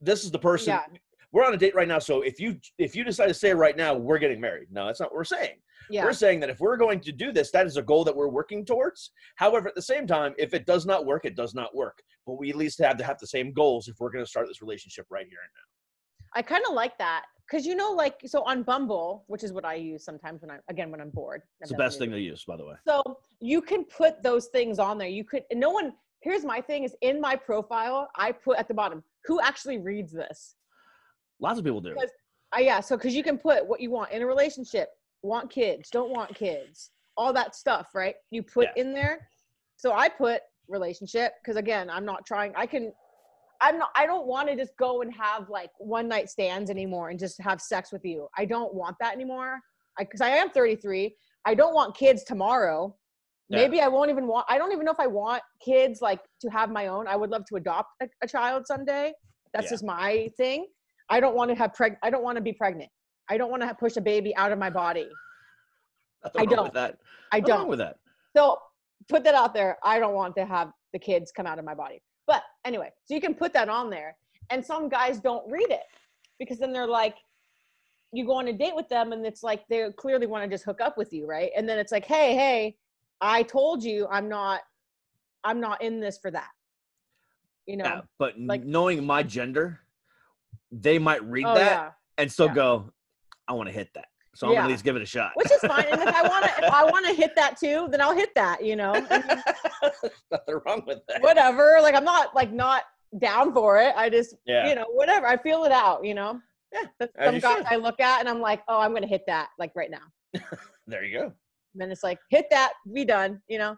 this is the person." Yeah. We're on a date right now, so if you if you decide to say right now, we're getting married. No, that's not what we're saying. Yeah. We're saying that if we're going to do this, that is a goal that we're working towards. However, at the same time, if it does not work, it does not work. But we at least have to have the same goals if we're going to start this relationship right here and now. I kind of like that because you know, like, so on Bumble, which is what I use sometimes when I, again, when I'm bored. It's the best thing to use, by the way. So you can put those things on there. You could, no one. Here's my thing: is in my profile, I put at the bottom who actually reads this. Lots of people do. Because- Uh, yeah, so because you can put what you want in a relationship, want kids, don't want kids, all that stuff, right? You put in there. So I put relationship because again, I'm not trying. I can. I'm not. I don't want to just go and have like one night stands anymore and just have sex with you. I don't want that anymore. Because I, am 33. I don't want kids tomorrow. Yeah. Maybe I won't even want. I don't even know if I want kids like to have my own. I would love to adopt a, a child someday. That's Yeah. just my thing. I don't want to have preg. I don't want to be pregnant. I don't want to push a baby out of my body. I don't. with that. I Nothing don't. with that. So put that out there. I don't want to have the kids come out of my body. But anyway, so you can put that on there. And some guys don't read it because then they're like, you go on a date with them and it's like they clearly want to just hook up with you, right? And then it's like, hey, hey, I told you I'm not I'm not in this for that. You know? Yeah, but like- knowing my gender, they might read oh that yeah. and still yeah. go, "I want to hit that." So I'm Yeah. gonna at least give it a shot. Which is fine. And if I wanna if I wanna hit that too, then I'll hit that, you know. I mean, Nothing wrong with that. whatever. Like I'm not like not down for it. I just Yeah. you know, whatever. I feel it out, you know. Yeah, That's as some guys should. I look at and I'm like, oh, I'm gonna hit that like right now. There you go. And then it's like, hit that, be done, you know.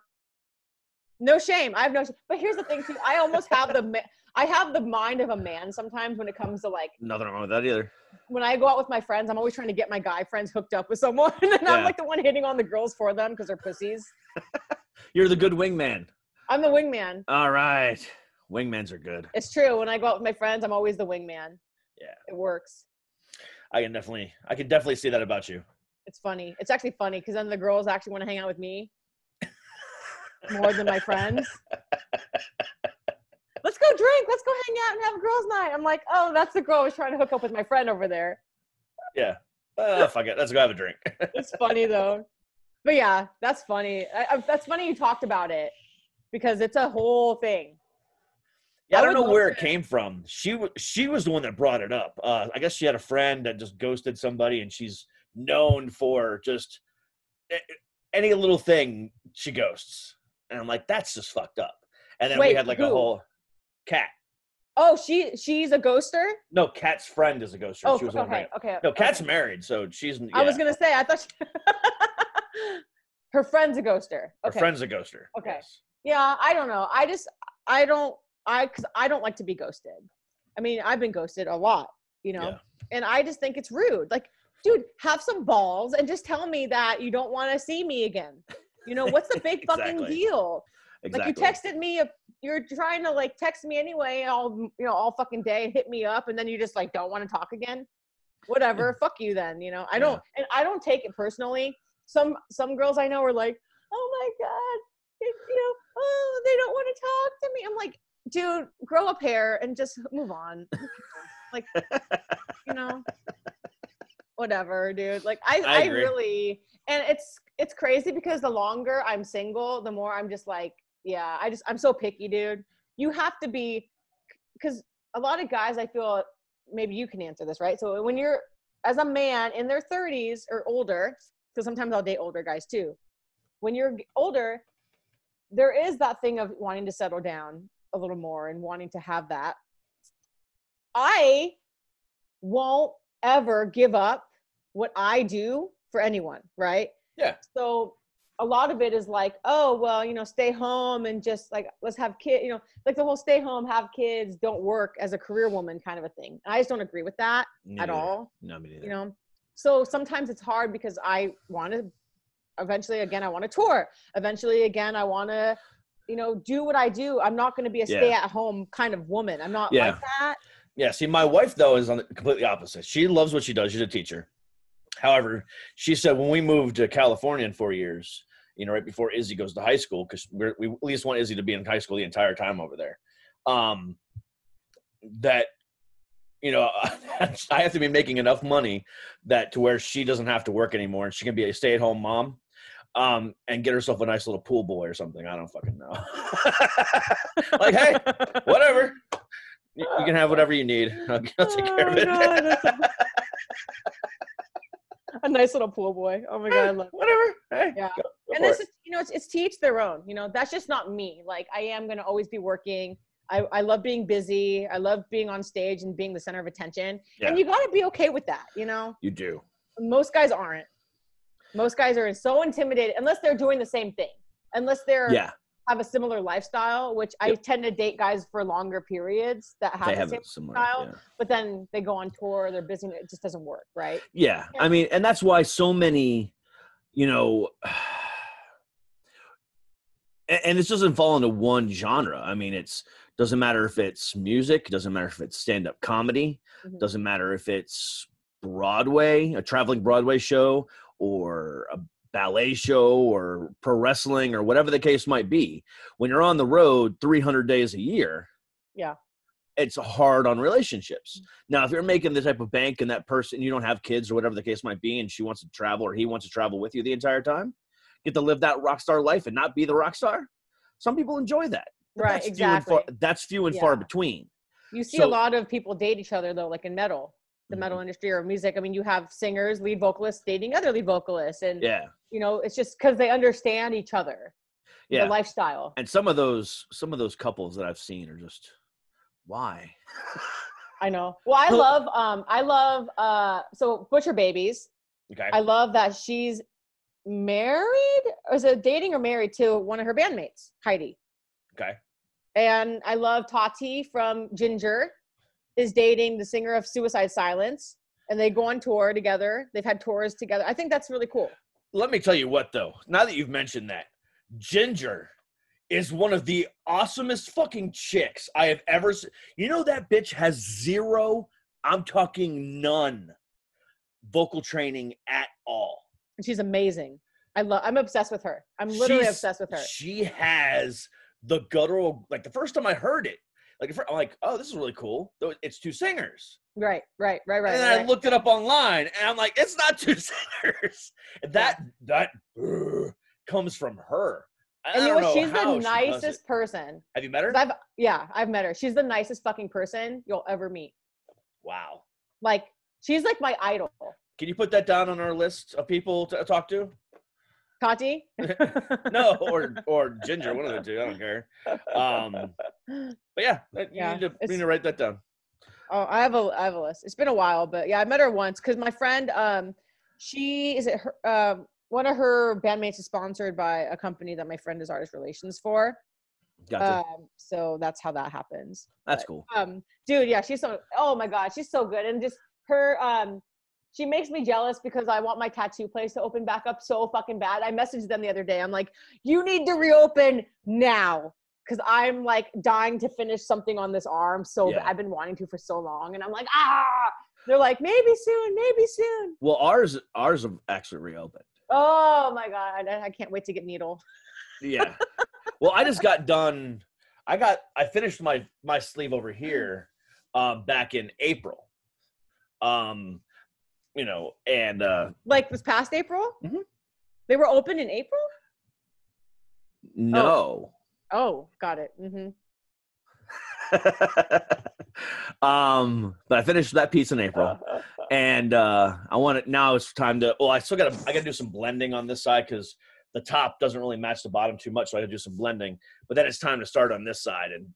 No shame. I have no. sh- But here's the thing too. I almost have the. I have the mind of a man sometimes when it comes to like Nothing wrong with that either. when I go out with my friends. I'm always trying to get my guy friends hooked up with someone, and I'm like the one hitting on the girls for them because they're pussies. You're the good wingman. I'm the wingman. All right, wingmans are good. It's true. When I go out with my friends, I'm always the wingman. Yeah. It works. I can definitely, I can definitely see that about you. It's funny. It's actually funny because then the girls actually want to hang out with me more than my friends. Let's go drink. Let's go hang out and have a girls' night. I'm like, oh, that's the girl I was trying to hook up with my friend over there. Yeah. Oh, fuck it. Let's go have a drink. It's funny though. But yeah, that's funny. I, I, that's funny you talked about it because it's a whole thing. Yeah, I I don't know where it came from. She was she was the one that brought it up. Uh, I guess she had a friend that just ghosted somebody, and she's known for just any little thing she ghosts. And I'm like, that's just fucked up. And then we had like a whole cat. Oh, she she's a ghoster. No, Kat's friend is a ghoster. Oh, she was okay, okay. No, Kat's okay. married, so she's. Yeah, I was gonna say. I thought she... her friend's a ghoster. Her friend's a ghoster. Okay. yes. Yeah, I don't know. I just I don't I cuz I don't like to be ghosted. I mean, I've been ghosted a lot, you know. Yeah. And I just think it's rude. Like, dude, have some balls and just tell me that you don't want to see me again. You know, what's the big fucking deal? Exactly. Like you texted me a, you're trying to like text me anyway all you know all fucking day and hit me up and then you just like don't want to talk again. Whatever, mm. fuck you then, you know. I don't and I don't take it personally. Some some girls I know are like, "Oh my god, it, you know, oh, they don't want to talk to me." I'm like, "Dude, grow up hair and just move on." like, you know, whatever, dude. Like I I I, really and it's it's crazy because the longer I'm single, the more I'm just like yeah, I just I'm so picky, dude. You have to be because a lot of guys I feel maybe you can answer this, right? So when you're as a man in their 30s or older, because sometimes I'll date older guys too. When you're older, there is that thing of wanting to settle down a little more and wanting to have that. I won't ever give up what I do for anyone, right? Yeah. So a lot of it is like, oh, well, you know, stay home and just like let's have kids, you know, like the whole stay home, have kids, don't work as a career woman kind of a thing. And I just don't agree with that Me at all No, me neither. you know so sometimes it's hard because i want to eventually again i want to tour eventually again i want to you know do what i do i'm not going to be a Yeah. stay at home kind of woman i'm not Yeah. like that Yeah, see, my wife though is on the completely opposite. She loves what she does. She's a teacher. However, she said when we moved to California in four years, you know, right before Izzy goes to high school, because we at least want Izzy to be in high school the entire time over there. Um, that you know, I have to be making enough money that to where she doesn't have to work anymore, and she can be a stay-at-home mom, um, and get herself a nice little pool boy or something. I don't fucking know. like, hey, whatever. You, you can have whatever you need. I'll, I'll take care of Oh, it. God, a- nice little pool boy oh my god I love whatever. Hey, Yeah. go and this it. is you know it's, it's to each their own you know that's just not me like i am going to always be working I, I love being busy i love being on stage and being the center of attention Yeah. and you got to be okay with that you know you do. most guys aren't most guys are so intimidated unless they're doing the same thing unless they're Yeah, have a similar lifestyle which i tend to date guys for longer periods that have have same similar. style. Yeah. but then they go on tour they're busy it just doesn't work right Yeah, Yeah. I mean, and that's why so many, you know, and, and this doesn't fall into one genre. I mean, it's doesn't matter if it's music, doesn't matter if it's stand up comedy, Mhm. doesn't matter if it's Broadway, a traveling Broadway show, or a ballet show, or pro wrestling, or whatever the case might be. When you're on the road 300 days a year, Yeah. it's hard on relationships. Now, if you're making the type of bank and that person you don't have kids or whatever the case might be, and she wants to travel or he wants to travel with you the entire time, get to live that rock star life and not be the rock star. Some people enjoy that. Right that's exactly Few and far, that's few and far between. You see So- a lot of people date each other though, like in metal, the Mhm. metal industry or music. I mean, you have singers, lead vocalists dating other lead vocalists, and Yeah, you know, it's just because they understand each other, yeah. the lifestyle. and some of those, some of those couples that I've seen are just why. I know. Well, I love, um, I love, uh, so Butcher Babies. okay. I love that she's married, or is it dating or married to one of her bandmates, Heidi. okay. And I love Tati from Jinjer is dating the singer of Suicide Silence, and they go on tour together. They've had tours together. I think that's really cool. Let me tell you what, though. Now that you've mentioned that, Jinjer is one of the awesomest fucking chicks I have ever seen. You know that bitch has zero. I'm talking none. Vocal training at all. And she's amazing. I love. I'm obsessed with her. I'm literally She's- obsessed with her. She has the guttural. Like the first time I heard it, like I'm like, oh, this is really cool. Though It's two singers. Right, right, right, right. and then I looked it up online, and I'm like, it's not two singers. That that uh, comes from her. I and you know? She's the she nicest person. Have you met her? I've yeah, I've met her. She's the nicest fucking person you'll ever meet. Wow. Like she's like my idol. Can you put that down on our list of people to talk to? Tati. No, or or Jinjer, one of the two. I don't care. Um, but yeah, you Yeah, need to you need to write that down. Oh, I have a I have a list. It's been a while, but yeah, I met her once because my friend, um, she is it her um one of her bandmates is sponsored by a company that my friend is artist relations for. Gotcha. Um, so that's how that happens. That's cool. Um, dude, yeah, she's so oh my god, she's so good, and just her um. She makes me jealous because I want my tattoo place to open back up so fucking bad. I messaged them the other day. I'm like, you need to reopen now because I'm like dying to finish something on this arm. So Yeah. I've been wanting to for so long, and I'm like, ah. They're like, maybe soon, maybe soon. Well, ours ours have actually reopened. Oh my god, I, I can't wait to get needle. Yeah. well, I just got done. I got I finished my my sleeve over here um back in April. Um you know, and uh Like this past April, Mhm. they were open in April. no. Oh, got it. hmm um, but I finished that piece in April, and uh, I want it now. It's time to. Well, I still got to. I got to do some blending on this side because the top doesn't really match the bottom too much, so I got to do some blending. But then it's time to start on this side, and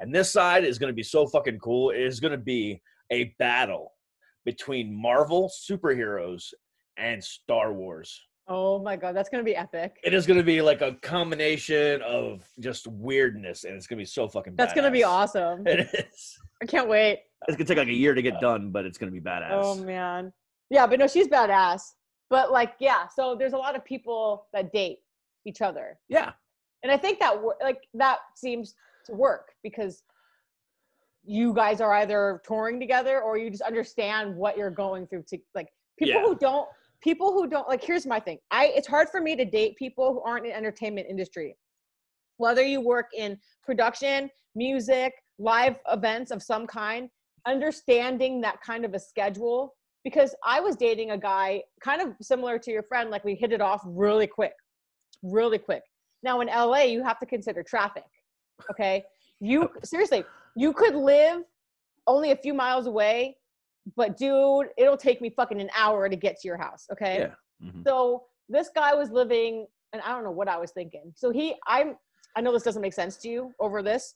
and this side is going to be so fucking cool. It is going to be a battle between Marvel superheroes and Star Wars. Oh my god, that's gonna be epic. It is going to be like a combination of just weirdness, and it's going to be so fucking. That's gonna be awesome. It is. I can't wait. It's gonna take like a year to get uh, done, but it's gonna be badass. Oh man. Yeah, but no, she's badass. But like, yeah, so there's a lot of people that date each other. yeah, And I think that like that seems to work because you guys are either touring together or you just understand what you're going through to like people Yeah. who don't people who don't like here's my thing. I it's hard for me to date people who aren't in entertainment industry. Whether you work in production, music, live events of some kind, understanding that kind of a schedule because I was dating a guy kind of similar to your friend like we hit it off really quick. Really quick. Now in LA, you have to consider traffic. Okay. You seriously, you could live only a few miles away, but dude, it'll take me fucking an hour to get to your house. Okay. Yeah. Mhm. So this guy was living, and I don't know what I was thinking. So he, I'm, I know this doesn't make sense to you over this,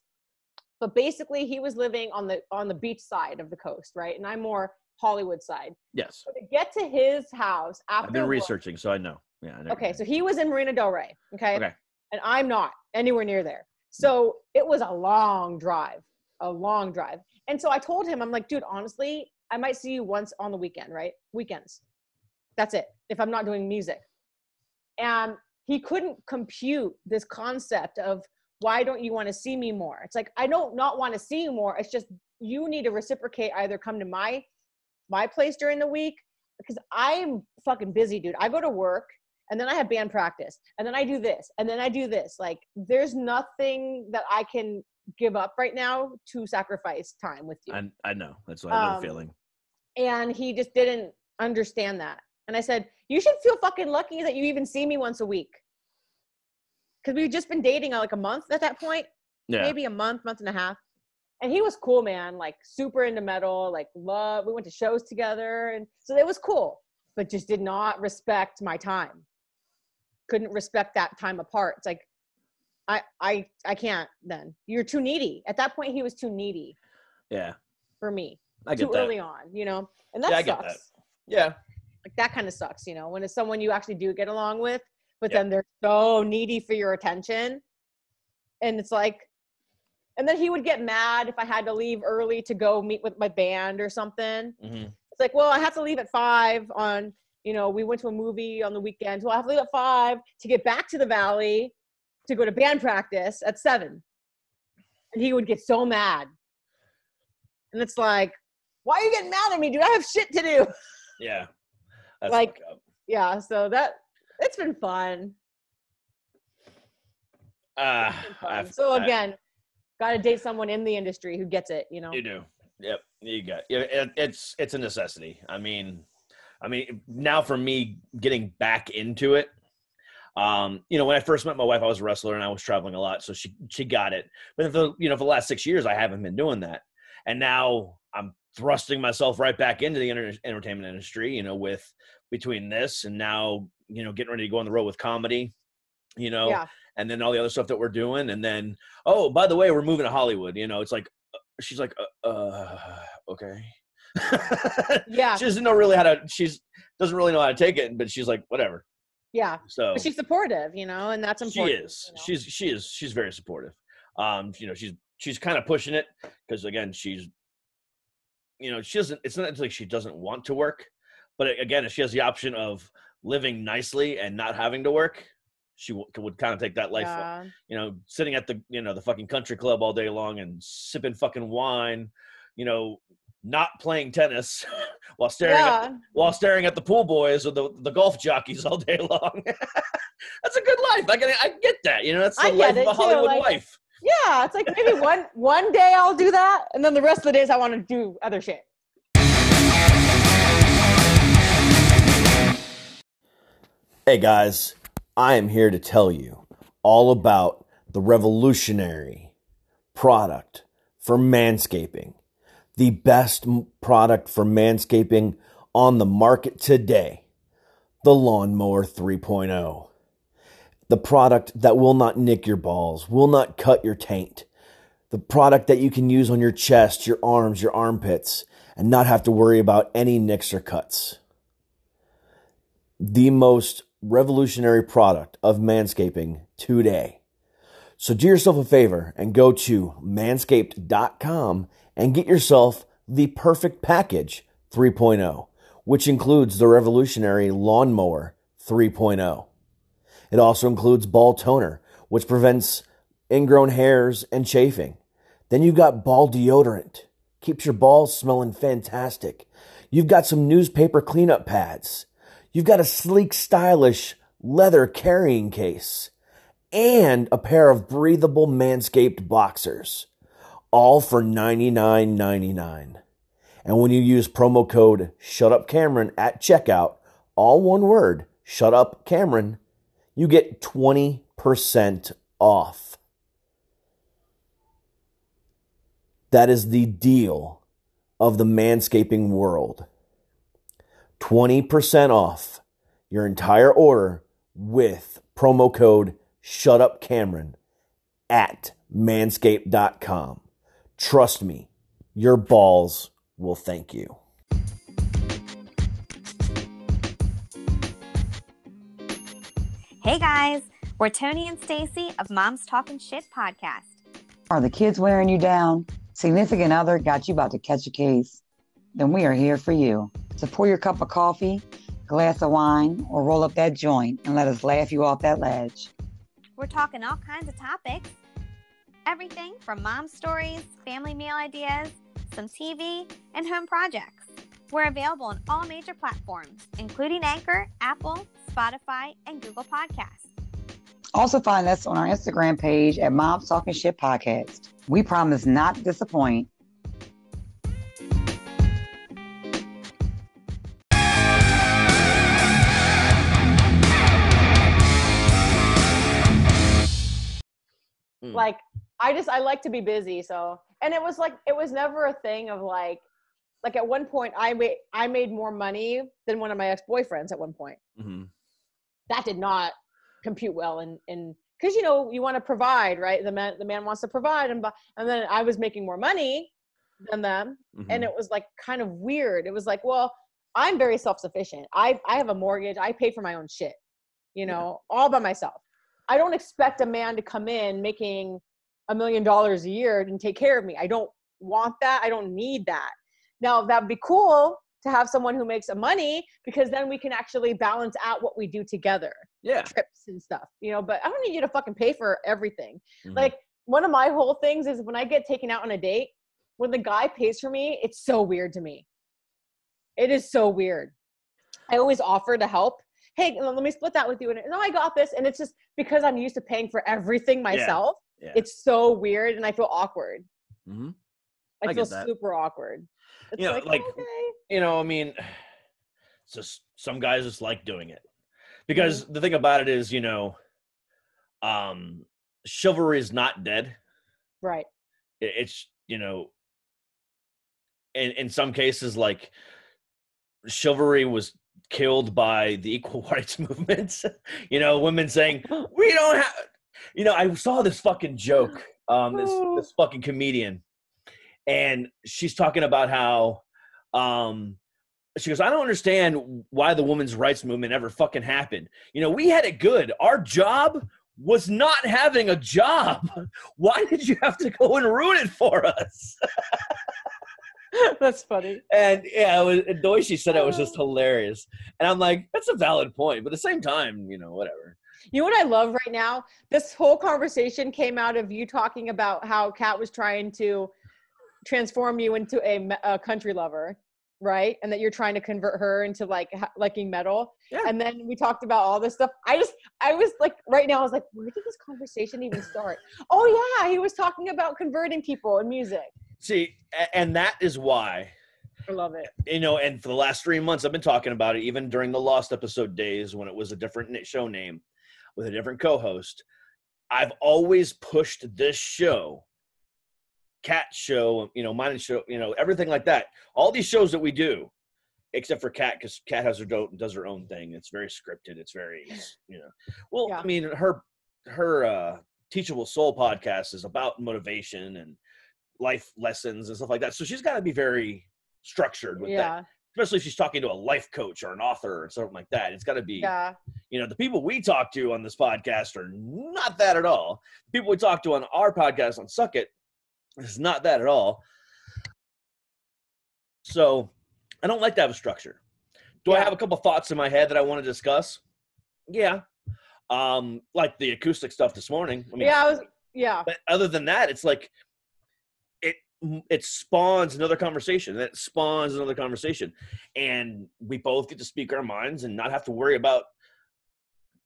but basically he was living on the on the beach side of the coast, right? And I'm more Hollywood side. Yes, So to get to his house after I've been work- researching, so I know. Yeah. I know Okay, so he was in Marina Del Rey. Okay. Okay. And I'm not anywhere near there. So it was a long drive, a long drive. And so I told him, I'm like, dude, honestly, I might see you once on the weekend, right? Weekends. That's it. If I'm not doing music. And he couldn't compute this concept of why don't you want to see me more? It's like I don't not want to see you more. It's just you need to reciprocate, either come to my my place during the week because I'm fucking busy, dude. I go to work and then I have band practice and then I do this and then I do this. Like there's nothing that I can give up right now to sacrifice time with you. I, I know. That's what I've Um, been feeling. and he just didn't understand that. And I said, "You should feel fucking lucky that you even see me once a week." Cuz we've just been dating like a month at that point, Yeah. maybe a month, month and a half. And he was cool, man, like super into metal, like love. We went to shows together and so it was cool, but just did not respect my time. Couldn't respect that time apart. It's like I I I can't then. You're too needy. At that point he was too needy Yeah. for me. I get too that. early on, you know? And that Yeah, I sucks. get that. Yeah. Like that kind of sucks, you know, when it's someone you actually do get along with, but Yeah. then they're so needy for your attention. And it's like, and then he would get mad if I had to leave early to go meet with my band or something. hmm It's like, well, I have to leave at five on, you know, we went to a movie on the weekend. Well, I have to leave at five to get back to the valley to go to band practice at seven. And he would get so mad. And it's like, why are you getting mad at me, dude? I have shit to do. Yeah. That's Like- yeah so that it's been fun, ah, It's been fun. So again got to date someone in the industry who gets it you know You do. Yep. You got. It, it's it's a necessity. I mean, I mean now for me getting back into it. Um, you know, when I first met my wife, I was a wrestler and I was traveling a lot, so she she got it. But for you know, for the last six years, I haven't been doing that, and now I'm thrusting myself right back into the enter- entertainment industry. You know, with between this and now, you know, getting ready to go on the road with comedy. You know, yeah and then all the other stuff that we're doing and then oh by the way we're moving to hollywood you know it's like uh, she's like uh, uh okay yeah she doesn't know really how to she's doesn't really know how to take it but she's like whatever yeah so but she's supportive you know and that's important. she is you know? she's she is she's very supportive um you know she's she's kind of pushing it because again she's you know she doesn't it's not like she doesn't want to work but again if she has the option of living nicely and not having to work she w- would kind of take that life yeah. you know, sitting at the you know the fucking country club all day long and sipping fucking wine, you know, not playing tennis while staring at, while staring at the pool boys or the, the golf jockeys all day long. that's a good life. I can I get that. You know, that's the I life get of a too, Hollywood like- wife. yeah it's like maybe one one day i'll do that and then the rest of the days i want to do other shit Hey guys, I am here to tell you all about the revolutionary product for manscaping, the best product for manscaping on the market today, the Lawnmower 3.0. The product that will not nick your balls, will not cut your taint. The product that you can use on your chest, your arms, your armpits, and not have to worry about any nicks or cuts. The most revolutionary product of manscaping today. So do yourself a favor and go to manscaped.com and get yourself the perfect package 3.0, which includes the revolutionary lawnmower 3.0. It also includes ball toner, which prevents ingrown hairs and chafing. Then you've got ball deodorant, keeps your balls smelling fantastic. You've got some newspaper cleanup pads. You've got a sleek, stylish leather carrying case and a pair of breathable Manscaped boxers, all for $99.99. And when you use promo code ShutUpCameron at checkout, all one word, Shut Up Cameron, you get 20% off. That is the deal of the manscaping world. 20% off your entire order with promo code Shut Up Cameron at manscaped.com. Trust me, your balls will thank you. Hey guys, we're Tony and Stacy of Mom's Talking Shit podcast. Are the kids wearing you down? Significant other got you about to catch a case? Then we are here for you. So pour your cup of coffee, glass of wine, or roll up that joint and let us laugh you off that ledge. We're talking all kinds of topics. Everything from mom stories, family meal ideas, some TV, and home projects. We're available on all major platforms, including Anchor, Apple, Spotify, and Google Podcasts. Also find us on our Instagram page at Mom's Talking Shit Podcast. We promise not to disappoint. Mm. like i just i like to be busy so and it was like it was never a thing of like like at one point i made i made more money than one of my ex-boyfriends at one point. Mhm. that did not compute well and and because you know you want to provide right? The man the man wants to provide and and then i was making more money than them and Mhm. it was like kind of weird. It was like well i'm very self-sufficient. I i have a mortgage. I pay for my own shit you know all by myself i don't expect a man to come in making a million dollars a year and take care of me i don't want that i don't need that now that'd be cool to have someone who makes some money because then we can actually balance out what we do together yeah. trips and stuff you know but i don't need you to fucking pay for everything Mhm. like one of my whole things is when I get taken out on a date, when the guy pays for me, it's so weird to me. It is so weird. I always offer to help. Hey, let me split that with you. And no, I got this. And it's just because I'm used to paying for everything myself. yeah. It's so weird, and I feel awkward. Mm-hmm. I, I feel super awkward. It's You know, like, like- okay. you know, I mean, it's just some guys just like doing it because the thing about it is, you know, um, chivalry is not dead. right. It- It's you know, in in some cases, like chivalry was killed by the equal rights movement. you know, women saying we don't have. You know, I saw this fucking joke. Um, this this fucking comedian, and she's talking about how, um, she goes, I don't understand why the women's rights movement ever fucking happened. You know, we had it good. Our job was not having a job. Why did you have to go and ruin it for us? That's funny. And yeah, it was, the way she said it was just um, hilarious. And I'm like, that's a valid point, but at the same time, you know, whatever. You know what I love right now? This whole conversation came out of you talking about how Kat was trying to transform you into a, a country lover, right? And that you're trying to convert her into like liking metal. Yeah. And then we talked about all this stuff. I just, I was like, right now, I was like, where did this conversation even start? oh yeah, he was talking about converting people in music. See, and that is why I love it. you know, and for the last three months, I've been talking about it, even during the Lost episode days when it was a different show name with a different co host. I've always pushed this show, Kat Show, you know, mine and show, you know, everything like that. All these shows that we do, except for Kat, because Kat has her do- does her own thing. It's very scripted. It's very, you know. Well, Yeah. I mean, her her uh, Teachable Soul podcast is about motivation and life lessons and stuff like that. So she's got to be very structured with that especially if she's talking to a life coach or an author or something like that. It's got to be, yeah, you know, the people we talk to on this podcast are not that at all. The people we talk to on our podcast on Suck It is not that at all. So I don't like to have a structure. Do I have a couple thoughts in my head that I want to discuss? Yeah. Um, like the acoustic stuff this morning. I mean, yeah. I was, yeah, but other than that, it's like it spawns another conversation. It spawns another conversation, and we both get to speak our minds and not have to worry about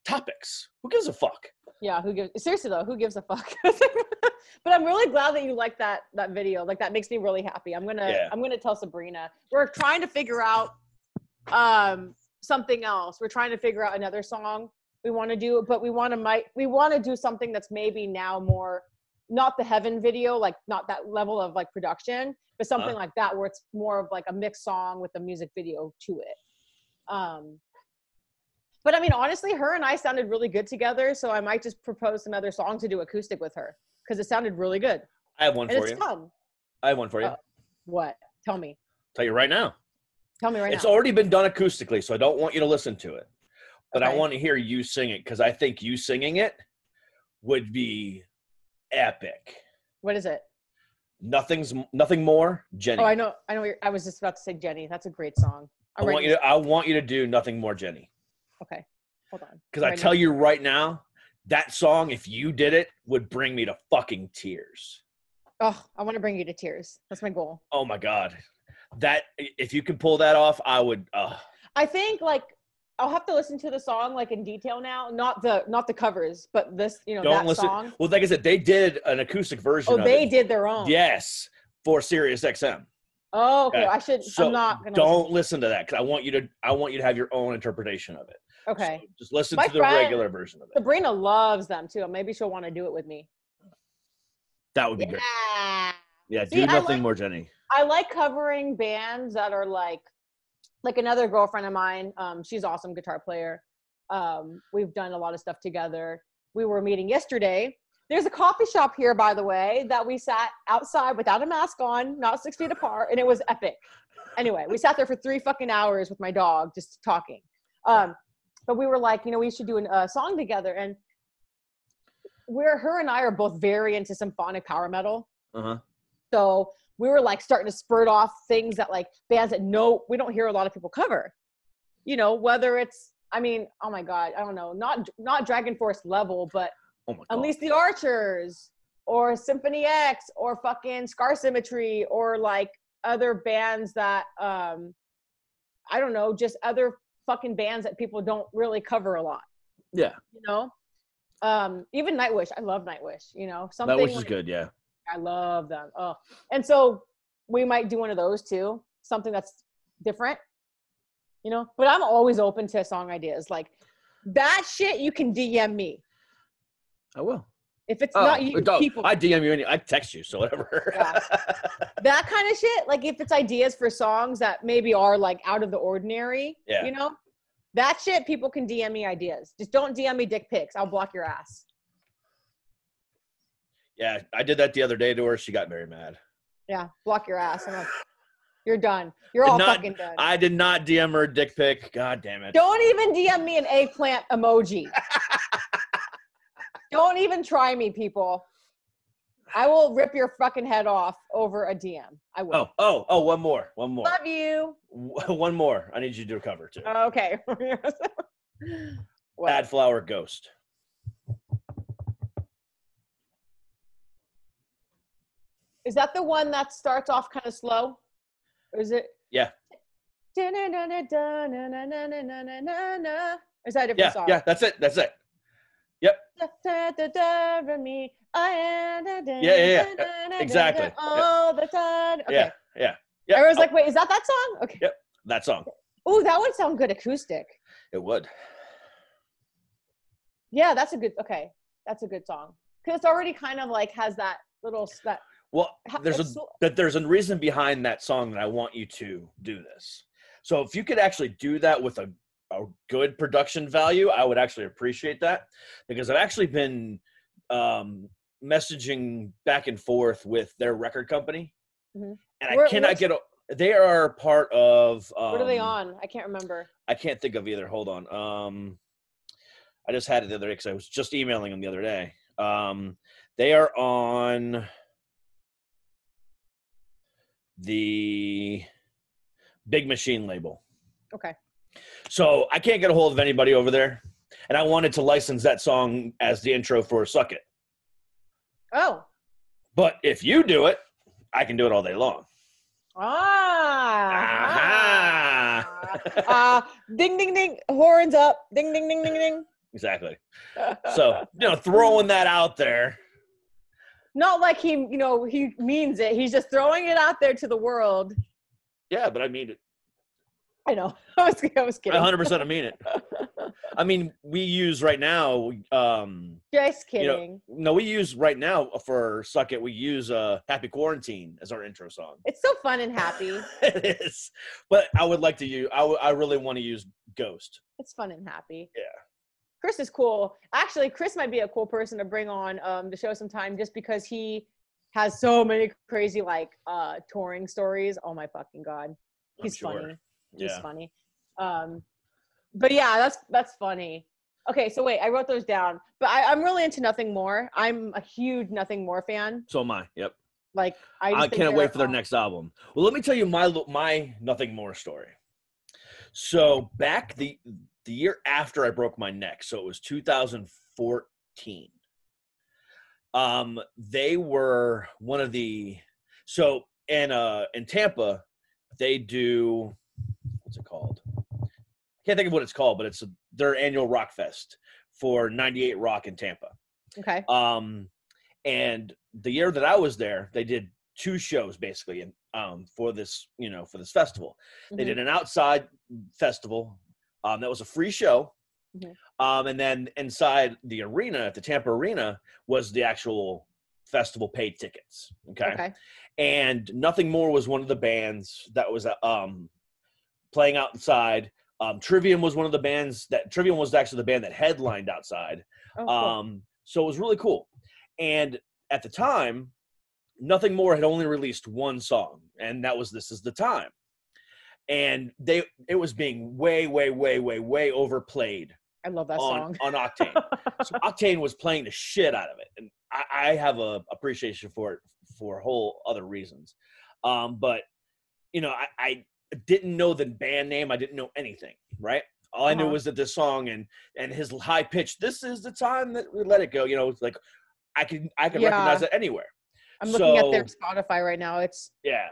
topics. Who gives a fuck? yeah. Who gives? Seriously though, who gives a fuck? but I'm really glad that you like that that video. Like that makes me really happy. I'm gonna Yeah. I'm gonna tell Sabrina. We're trying to figure out um something else. We're trying to figure out another song we want to do, but we want to might we want to do something that's maybe now more not the heaven video, like not that level of like production, but something Uh-huh. like that where it's more of like a mixed song with a music video to it. Um but I mean, honestly, her and I sounded really good together, so I might just propose another song to do acoustic with her because it sounded really good I have one and for it's you. fun. I have one for you. Oh. What? Tell me. Tell you right now. Tell me right now. it's now. already been done acoustically, so I don't want you to listen to it. But I want to hear you sing it because I think you singing it would be epic. What is it? Nothing's nothing more, Jenny. Oh, I know. I know. you're- I was just about to say Jenny. That's a great song. I I'm want you to I want you to do nothing more, Jenny. Okay. Hold on. Because I tell you right now, that song, if you did it, would bring me to fucking tears. Oh, I want to bring you to tears. That's my goal. Oh my god, that if you can pull that off, I would. Uh, I think like I'll have to listen to the song like in detail now. Not the not the covers, but this you know don't that listen. song. Well, like I said, they did an acoustic version. Oh, they it. did their own. Yes, for Sirius XM. Oh, okay. I should. So I'm not gonna. don't listen to that because I want you to. I want you to have your own interpretation of it. Okay. So just listen My to the friend- regular version of it. Sabrina loves them too. Maybe she'll want to do it with me. That would be great. Yeah. Yeah, See, do nothing like- more, Jenny. I like covering bands that are like, like another girlfriend of mine. Um, she's awesome guitar player. Um, we've done a lot of stuff together. We were meeting yesterday. There's a coffee shop here, by the way, that we sat outside without a mask on, not six feet apart, and it was epic. Anyway, we sat there for three fucking hours with my dog, just talking. Um, but we were like, you know, we should do a song together, and we're her and I are both very into symphonic power metal. Uh huh. So we were like starting to spurt off things that like bands that no, we don't hear a lot of people cover. You know, whether it's, I mean, oh my God, I don't know, not not Dragon Force level, but Oh god. Unleash the Archers or Symphony X or fucking Scar Symmetry or like other bands that um I don't know, just other fucking bands that people don't really cover a lot, yeah, you know? Um, even Nightwish, I love Nightwish, you know. Something that which is good. Yeah. I love them. Oh, and so we might do one of those too, something that's different, you know. But I'm always open to song ideas. Like that shit, you can DM me I will. if it's Oh, not you. People, I DM you. Any, I text you. So whatever. Yeah. that kind of shit. Like if it's ideas for songs that maybe are like out of the ordinary, Yeah. you know, that shit. People can DM me ideas. Just don't DM me dick pics. I'll block your ass. Yeah, I did that the other day to her. She got very mad. Yeah, block your ass. I'm like, you're done. You're all Not- fucking done. I did not DM her a dick pic. God damn it. Don't even DM me an eggplant emoji. Don't even try me, people. I will rip your fucking head off over a DM. I will. Oh, oh, oh, one more. One more. Love you. One more. I need you to do a cover too. Okay. Bad Flower Ghost. Is that the one that starts off kind of slow? Or is it? Yeah. Is that a different Yeah, song? yeah, that's it. That's it. Yep. Yeah, yeah, yeah. Exactly. Yeah. All the time. Okay. Yeah, yeah. Yeah. I was oh, like, wait, is that that song? Okay. Yep. that song. Oh, that would sound good acoustic. It would. Yeah, that's a good. Okay. That's a good song because it's already kind of like has that little that. Well, there's a that there's a reason behind that song that I want you to do this. So if you could actually do that with a, a good production value, I would actually appreciate that because I've actually been um, messaging back and forth with their record company, Mhm. and I Where- cannot get. A, they are part of. Um, What are they on? I can't remember. I can't think of either. Hold on. Um, I just had it the other day because I was just emailing them the other day. Um, they are on the Big Machine label. Okay. So I can't get a hold of anybody over there, and I wanted to license that song as the intro for "Suck It." Oh. But if you do it, I can do it all day long. Ah. Ah. ding ding ding. Horns up. Ding ding ding ding ding. exactly. So you know, throwing that out there. Not like he, you know, he means it. He's just throwing it out there to the world. Yeah, but I mean it. I know. I was, I was kidding. 100 percent I mean it. I mean, we use right now. Um, Just you kidding. know, no, we use right now for "Suck It." We use uh, "Happy Quarantine" as our intro song. It's so fun and happy. it is, but I would like to use. I I really want to use "Ghost." It's fun and happy. Yeah. Chris is cool. Actually, Chris might be a cool person to bring on um, the show sometime just because he has so many crazy like uh touring stories. Oh my fucking god. He's sure. funny. He's Yeah. funny. Um but yeah, that's that's funny. Okay, so wait, I wrote those down. But I, I'm really into nothing more. I'm a huge nothing more fan. So am I. Yep. Like I, just I can't wait for their next album. Well, let me tell you my my nothing more story. So back the the year after I broke my neck, so it was 2014. Um, they were one of the so in uh in Tampa, they do what's it called? I can't think of what it's called, but it's their annual rock fest for 98 Rock in Tampa. Okay. Um, and the year that I was there, they did two shows basically, and um, for this, you know, for this festival, they Mhm. did an outside festival. Um, that was a free show. Mhm. Um, and then inside the arena at the Tampa Arena was the actual festival paid tickets. Okay. Okay. And nothing more was one of the bands that was um, playing outside. Um, Trivium was one of the bands that Trivium was actually the band that headlined outside. Oh, cool. Um, so it was really cool. And at the time, Nothing More had only released one song, and that was This Is the Time. And they it was being way, way, way, way, way overplayed I love that on, song. on Octane. so Octane was playing the shit out of it. And I, I have a appreciation for it for whole other reasons. Um, but you know, I, I didn't know the band name, I didn't know anything, right? All I knew Uh-huh. was that this song and and his high pitch, this is the time that we let it go. You know, it's like I can I can Yeah. recognize it anywhere. I'm looking at their Spotify right now. It's Yeah.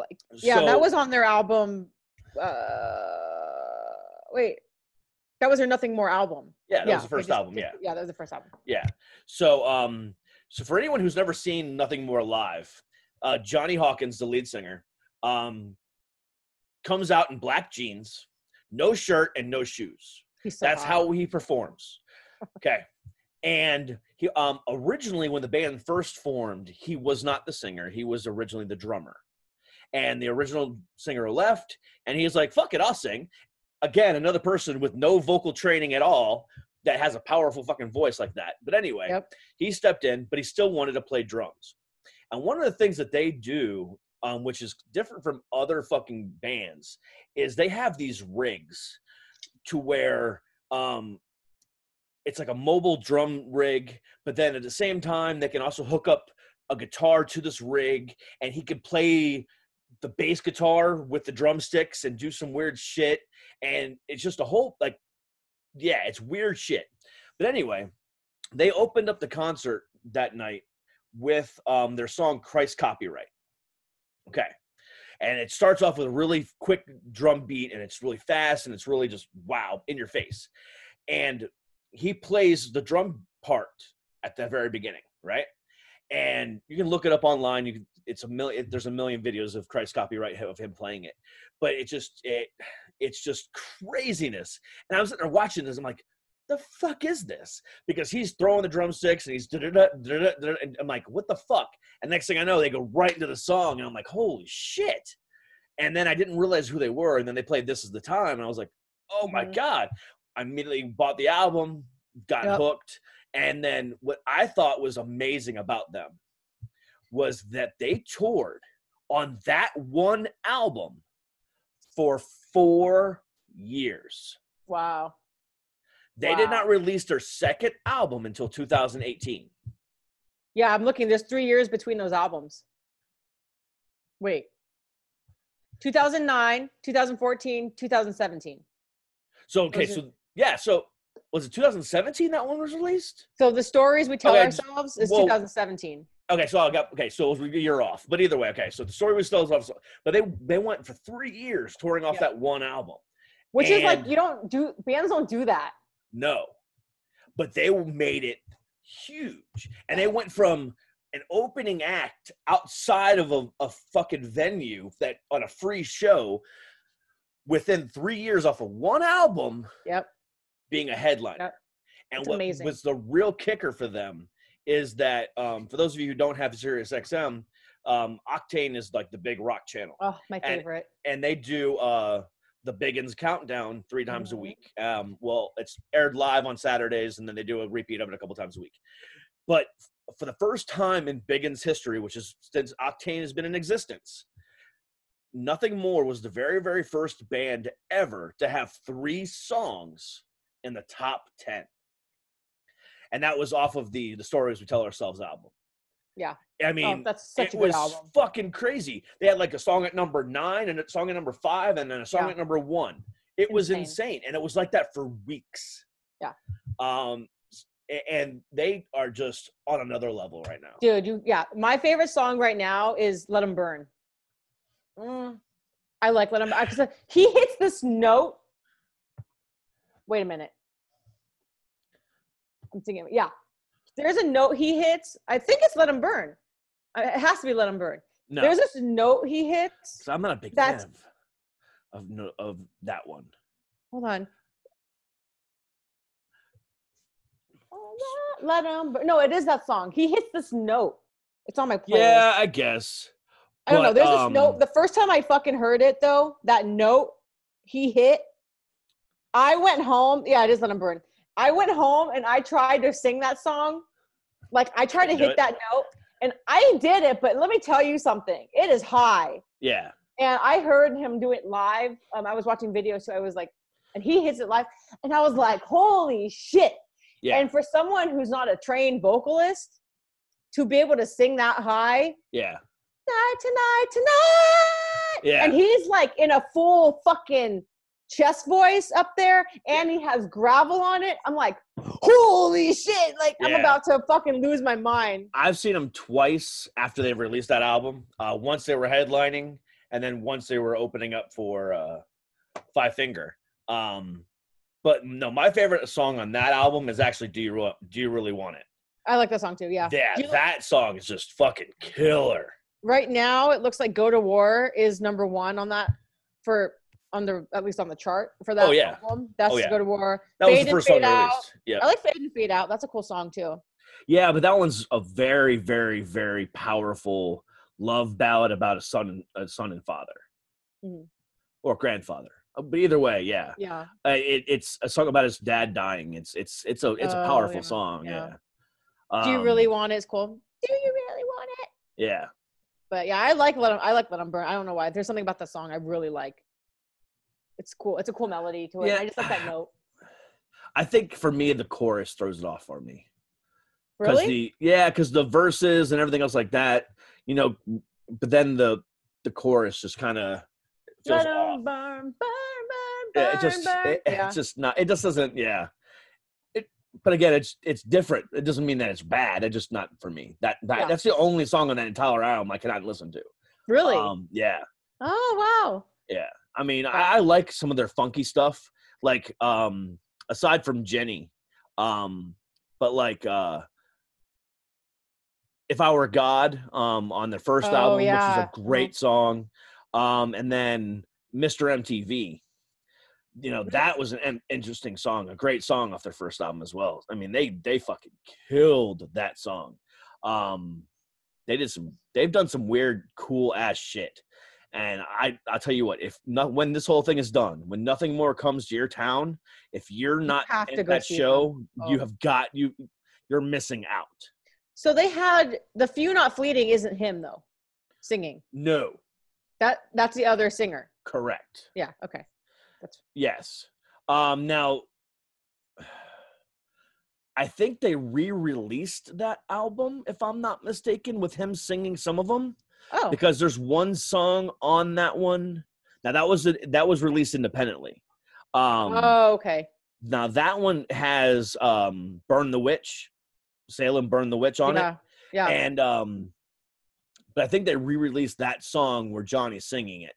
Like yeah, So- that was on their album. Uh, wait, that was their Nothing More album. Yeah, that was the first just- album, yeah. yeah, that was the first album. Yeah. So um so for anyone who's never seen Nothing More Live, uh Jonny Hawkins, the lead singer, um comes out in black jeans, no shirt and no shoes. So That's hot. how he performs. Okay. And he um originally when the band first formed, he was not the singer. He was originally the drummer. And the original singer left and he's like, "Fuck it, I'll sing." Again, another person with no vocal training at all that has a powerful fucking voice like that. But anyway, Yep. he stepped in, but he still wanted to play drums. And one of the things that they do, um, which is different from other fucking bands, is they have these rigs to where um, it's like a mobile drum rig, but then at the same time, they can also hook up a guitar to this rig, and he can play the bass guitar with the drumsticks and do some weird shit. And it's just a whole like, yeah, it's weird shit. But anyway, they opened up the concert that night with um, their song "Christ Copyright." Okay, and it starts off with a really quick drum beat, and it's really fast, and it's really just wow in your face. And he plays the drum part at the very beginning, right? And you can look it up online. You can, it's a million. There's a million videos of Christ copyright of him playing it, but it just it it's just craziness. And I was sitting there watching this. I'm like, the fuck is this? Because he's throwing the drumsticks and he's da-da-da, da-da-da, and I'm like, what the fuck? And next thing I know, they go right into the song, and I'm like, holy shit. And then I didn't realize who they were, and then they played This Is the Time, and I was like, oh my Mhm. God. I immediately bought the album, got Yep. hooked. And then what I thought was amazing about them was that they toured on that one album for four years. Wow. They did not release their second album until 2018. Yeah, I'm looking. There's three years between those albums. Wait. 2009, 2014, 2017. So okay, so yeah, so was it 2017 that one was released? So the stories we tell Okay, ourselves is well- 2017. Okay, so I got okay, so it was a year off. But either way, okay, so the story was still off. But they they went for three years touring off Yeah. that one album. Which is like you don't do bands don't do that. No, but they made it huge, and they went from an opening act outside of a, a fucking venue that on a free show within three years off of one album Yep. being a headliner. Yep. And It's what amazing. was the real kicker for them is that um, for those of you who don't have Sirius XM, um, Octane is like the big rock channel Oh, my And- favorite. and they do uh the Big'uns countdown three times a Mhm. week. Um, well, it's aired live on Saturdays, and then they do a repeat of it a couple times a week. But f- for the first time in Big'uns history, which is since Octane has been in existence, Nothing More was the very, very first band ever to have three songs in the top ten, and that was off of the the stories we tell ourselves album. Yeah. I Oh, mean, that's such it a good was album. fucking crazy. They had like a song at number nine and a song at number five and then a song Yeah. at number one. It was Insane. insane. And it was like that for weeks. Yeah. Um and they are just on another level right now. Dude, you yeah. My favorite song right now is "Let 'Em Burn." Mm, I like "Let 'Em." Because he hits this note. Wait a minute. I'm thinking. Yeah, there's a note he hits. I think it's "Let Him Burn." It has to be "Let Him Burn." No. There's this note he hits. so I'm not a big fan of, of no- of that one. Hold on. Let him. Burn. No, it is that song. He hits this note. It's on my playlist. Yeah, I guess. I don't know. There's this um, note. The first time I fucking heard it though, that note he hit, I went home. Yeah, it is let him burn. I went home and I tried to sing that song. Like I tried to hit it. that note, and I did it. But let me tell you something. It is high, Yeah. and I heard him do it live. Um, I was watching videos, so I was like, and he hits it live, and I was like, holy shit! Yeah. And for someone who's not a trained vocalist, to be able to sing that high, yeah. tonight, tonight, tonight. Yeah. And he's like in a full fucking chest voice up there, and he has gravel on it. I'm like, holy shit! Like I'm about to fucking lose my mind. I've seen them twice after they released that album. Uh, once they were headlining, and then once they were opening up for uh, Five Finger. Um, but no, my favorite song on that album is actually "Do You Re- Do You Really Want It?" I like that song too. Yeah. Yeah, you- that song is just fucking killer. right now, it looks like "Go to War" is number one on that for on the at least on the chart for that Oh, yeah. album. That's Oh, yeah. "Go to War." That was Fade the first song Fade Out. released. Yeah, I like "Fade and Fade Out." That's a cool song too. yeah, but that one's a very, very, very powerful love ballad about a son, and a son and father, Mhm. or grandfather. Uh, But either way, yeah. Yeah. uh, it, it's a song about his dad dying. It's it's it's a it's a Oh, powerful yeah, song. yeah. Yeah. Do you Um, really want it? It's cool. Do you really want it? Yeah. But yeah, I like let 'em I like let 'em burn. I don't know why. There's something about the song I really like. It's cool. It's a cool melody to it. Yeah. I just like that note. I think for me the chorus throws it off for me. 'Cause Really? The, yeah, because the verses and everything else like that, you know. But then the the chorus just kind of feels off. burn, burn, burn, Yeah, it just it, yeah. it's just not. It just doesn't. Yeah. It. But again, it's it's different. It doesn't mean that it's bad. It's just not for me. That that Yeah. that's the only song on that entire album I cannot listen to. really? Um. Yeah. oh wow. I mean, I, I like some of their funky stuff. Like, um, aside from Jenny, um, but like, uh, if I were God, um, on their first Oh, album, yeah. which is a great song, um, and then Mr. MTV. you know that was an interesting song, a great song off their first album as well. I mean, they they fucking killed that song. Um, they did some, they've done some weird, cool ass shit. And I, I'll tell you what, if not when this whole thing is done, when nothing more comes to your town, if you're not have to go that show, them. you Oh. have got you, you're missing out. So they had the few not fleeting isn't him though, singing. No, That that's the other singer. correct. Yeah. Okay. That's Yes. Um, now, I think they re-released that album, if I'm not mistaken, with him singing some of them oh because there's one song on that one. Now that was that was released independently. Um, oh okay. now that one has um, "Burn the Witch," Salem "Burn the Witch" on yeah. it, Yeah. and um, but I think they re-released that song where Jonny's singing it.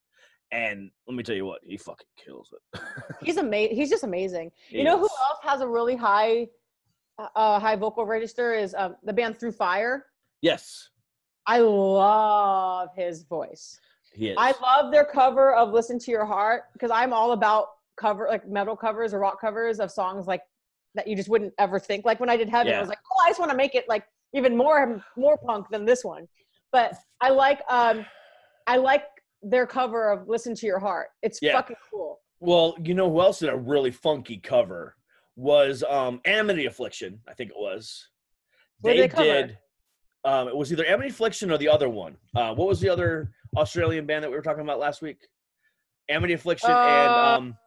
And let me tell you what, he fucking kills it. he's amazing. He's just amazing. He you know who else has a really high, uh, uh, high vocal register is um, the band Through Fire. Yes, I love his voice. he is. I love their cover of "Listen to Your Heart" because I'm all about cover like metal covers or rock covers of songs like that you just wouldn't ever think. Like when I did Heaven, I was like, oh, I just want to make it like even more more punk than this one. But I like um, I like their cover of "Listen to Your Heart." It's Yeah. fucking cool. Well, you know who else did a really funky cover was um Amity Affliction, I think it was. What they did um it was either Amity Affliction or the other one. Uh what was the other Australian band that we were talking about last week? Amity Affliction and Uh, um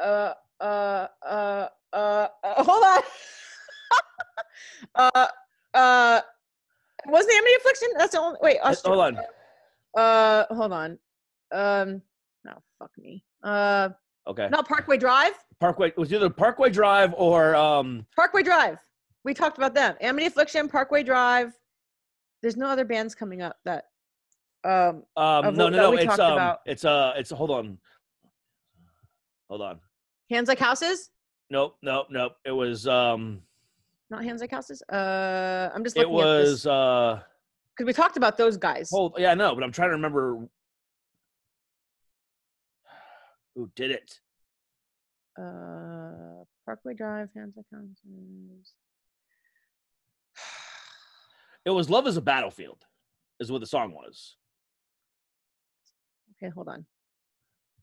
Uh, uh, uh, uh, uh hold on. uh, uh, was the Amity Affliction? That's the only. Wait, uh, Austra- hold on. Uh, hold on. Um, no, fuck me. Uh, Okay. no, Parkway Drive. Parkway it was either Parkway Drive or um Parkway Drive. We talked about them. Amity Affliction, Parkway Drive. There's no other bands coming up that. Um, um no no no it's um about. it's uh it's hold on. Hold on. Hands Like Houses. Nope, nope, nope. It was um Not Hands Like Houses. Uh, I'm just it looking at this was uh because we talked about those guys. Hold, yeah, I know, but I'm trying to remember who did it. Uh, Parkway Drive, Hands Like Houses. It was "Love Is a Battlefield," is what the song was. Okay, hold on.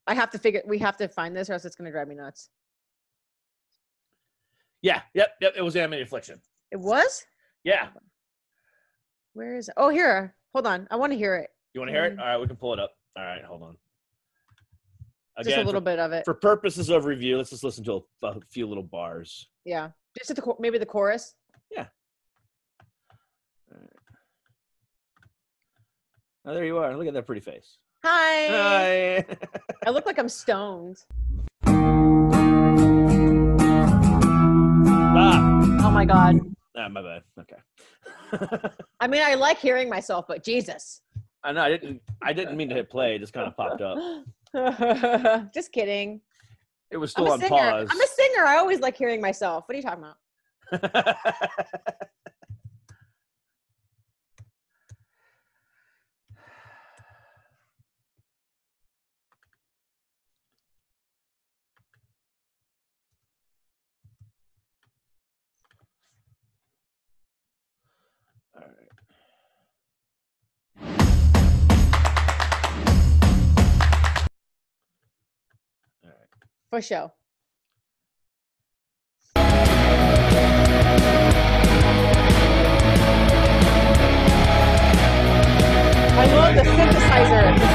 I have to figure. We have to find this, or else it's gonna drive me nuts. Yeah, yep, yep. It was "Amity Affliction." It was. Yeah, Where is it? Oh, here. Hold on. I want to hear it. you want to hear it? Mm. All right, we can pull it up. All right, hold on. Just Again, a little for, bit of it. for purposes of review, let's just listen to a, a few little bars. yeah. Just at the maybe the chorus. Oh, there you are. Look at that pretty face. Hi. Hi. I look like I'm stoned. ah, Oh my god. ah, my bad. Okay. I mean, I like hearing myself, but Jesus. I know. I didn't. I didn't mean to hit play. It just kind of popped up. Just kidding. It was still on singer. pause. I'm a singer. I always like hearing myself. What are you talking about? For show. I love the synthesizer.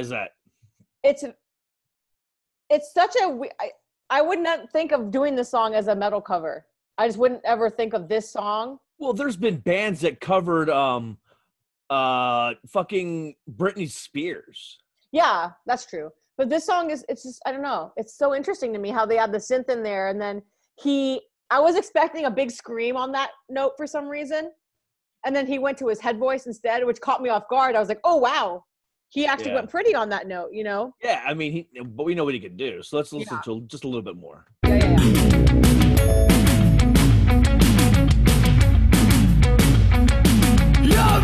This is very interesting to me. Why is that? It's it's such a we- I, I would not think of doing this song as a metal cover. I just wouldn't ever think of this song. Well, there's been bands that covered um uh fucking Britney Spears. Yeah, that's true. But this song is it's just I don't know. It's so interesting to me how they had the synth in there and then he I was expecting a big scream on that note for some reason. And then he went to his head voice instead, which caught me off guard. I was like, "Oh wow." He actually Yeah. went pretty on that note, you know? Yeah, I mean, he, but we know what he can do. So let's listen Yeah. to just a little bit more. Yeah,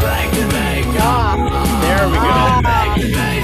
yeah, yeah. Ah. There we go. Ah.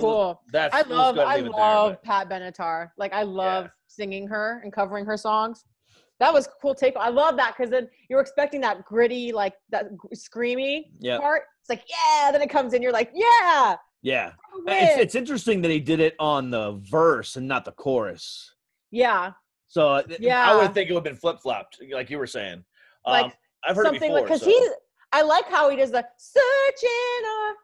Cool. That's I love I and leave it love there, Pat Benatar. Like I love Yeah. singing her and covering her songs. That was a cool take. I love that because then you're expecting that gritty, like that screamy Yeah. part. It's like yeah, then it comes in. You're like yeah, yeah. It's, it's interesting that he did it on the verse and not the chorus. yeah, So yeah, I would think it would have been flip flopped, like you were saying. Um, Like, I've heard something before. like because so, he's. I like how he does the searching on.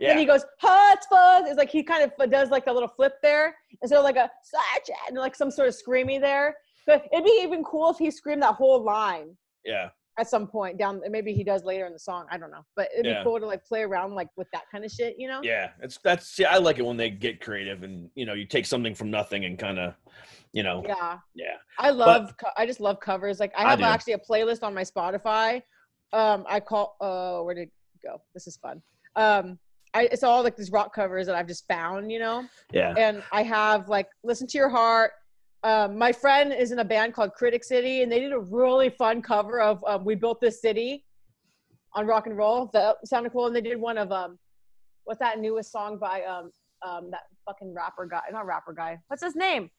Yeah. And he goes hot fuzz. It's like he kind of does like a little flip there instead of like a searching and like some sort of screamy there. But it'd be even cool if he screamed that whole line. yeah. at some point down maybe he does later in the song i don't know but it'd Yeah. be cool to like play around like with that kind of shit you know Yeah, it's that's see, I like it when they get creative and you know you take something from nothing and kind of, you know, yeah yeah, i love co- i just love covers like i I have do. actually a playlist on my spotify um i call uh where did it go this is fun um I, it's all like these rock covers that I've just found, you know, yeah, and I have like "Listen to Your Heart." Um, my friend is in a band called Critic City, and they did a really fun cover of um, "We Built This City" on rock and roll. That sounded cool, and they did one of um, what's that newest song by um, um, that fucking rapper guy? Not rapper guy. What's his name?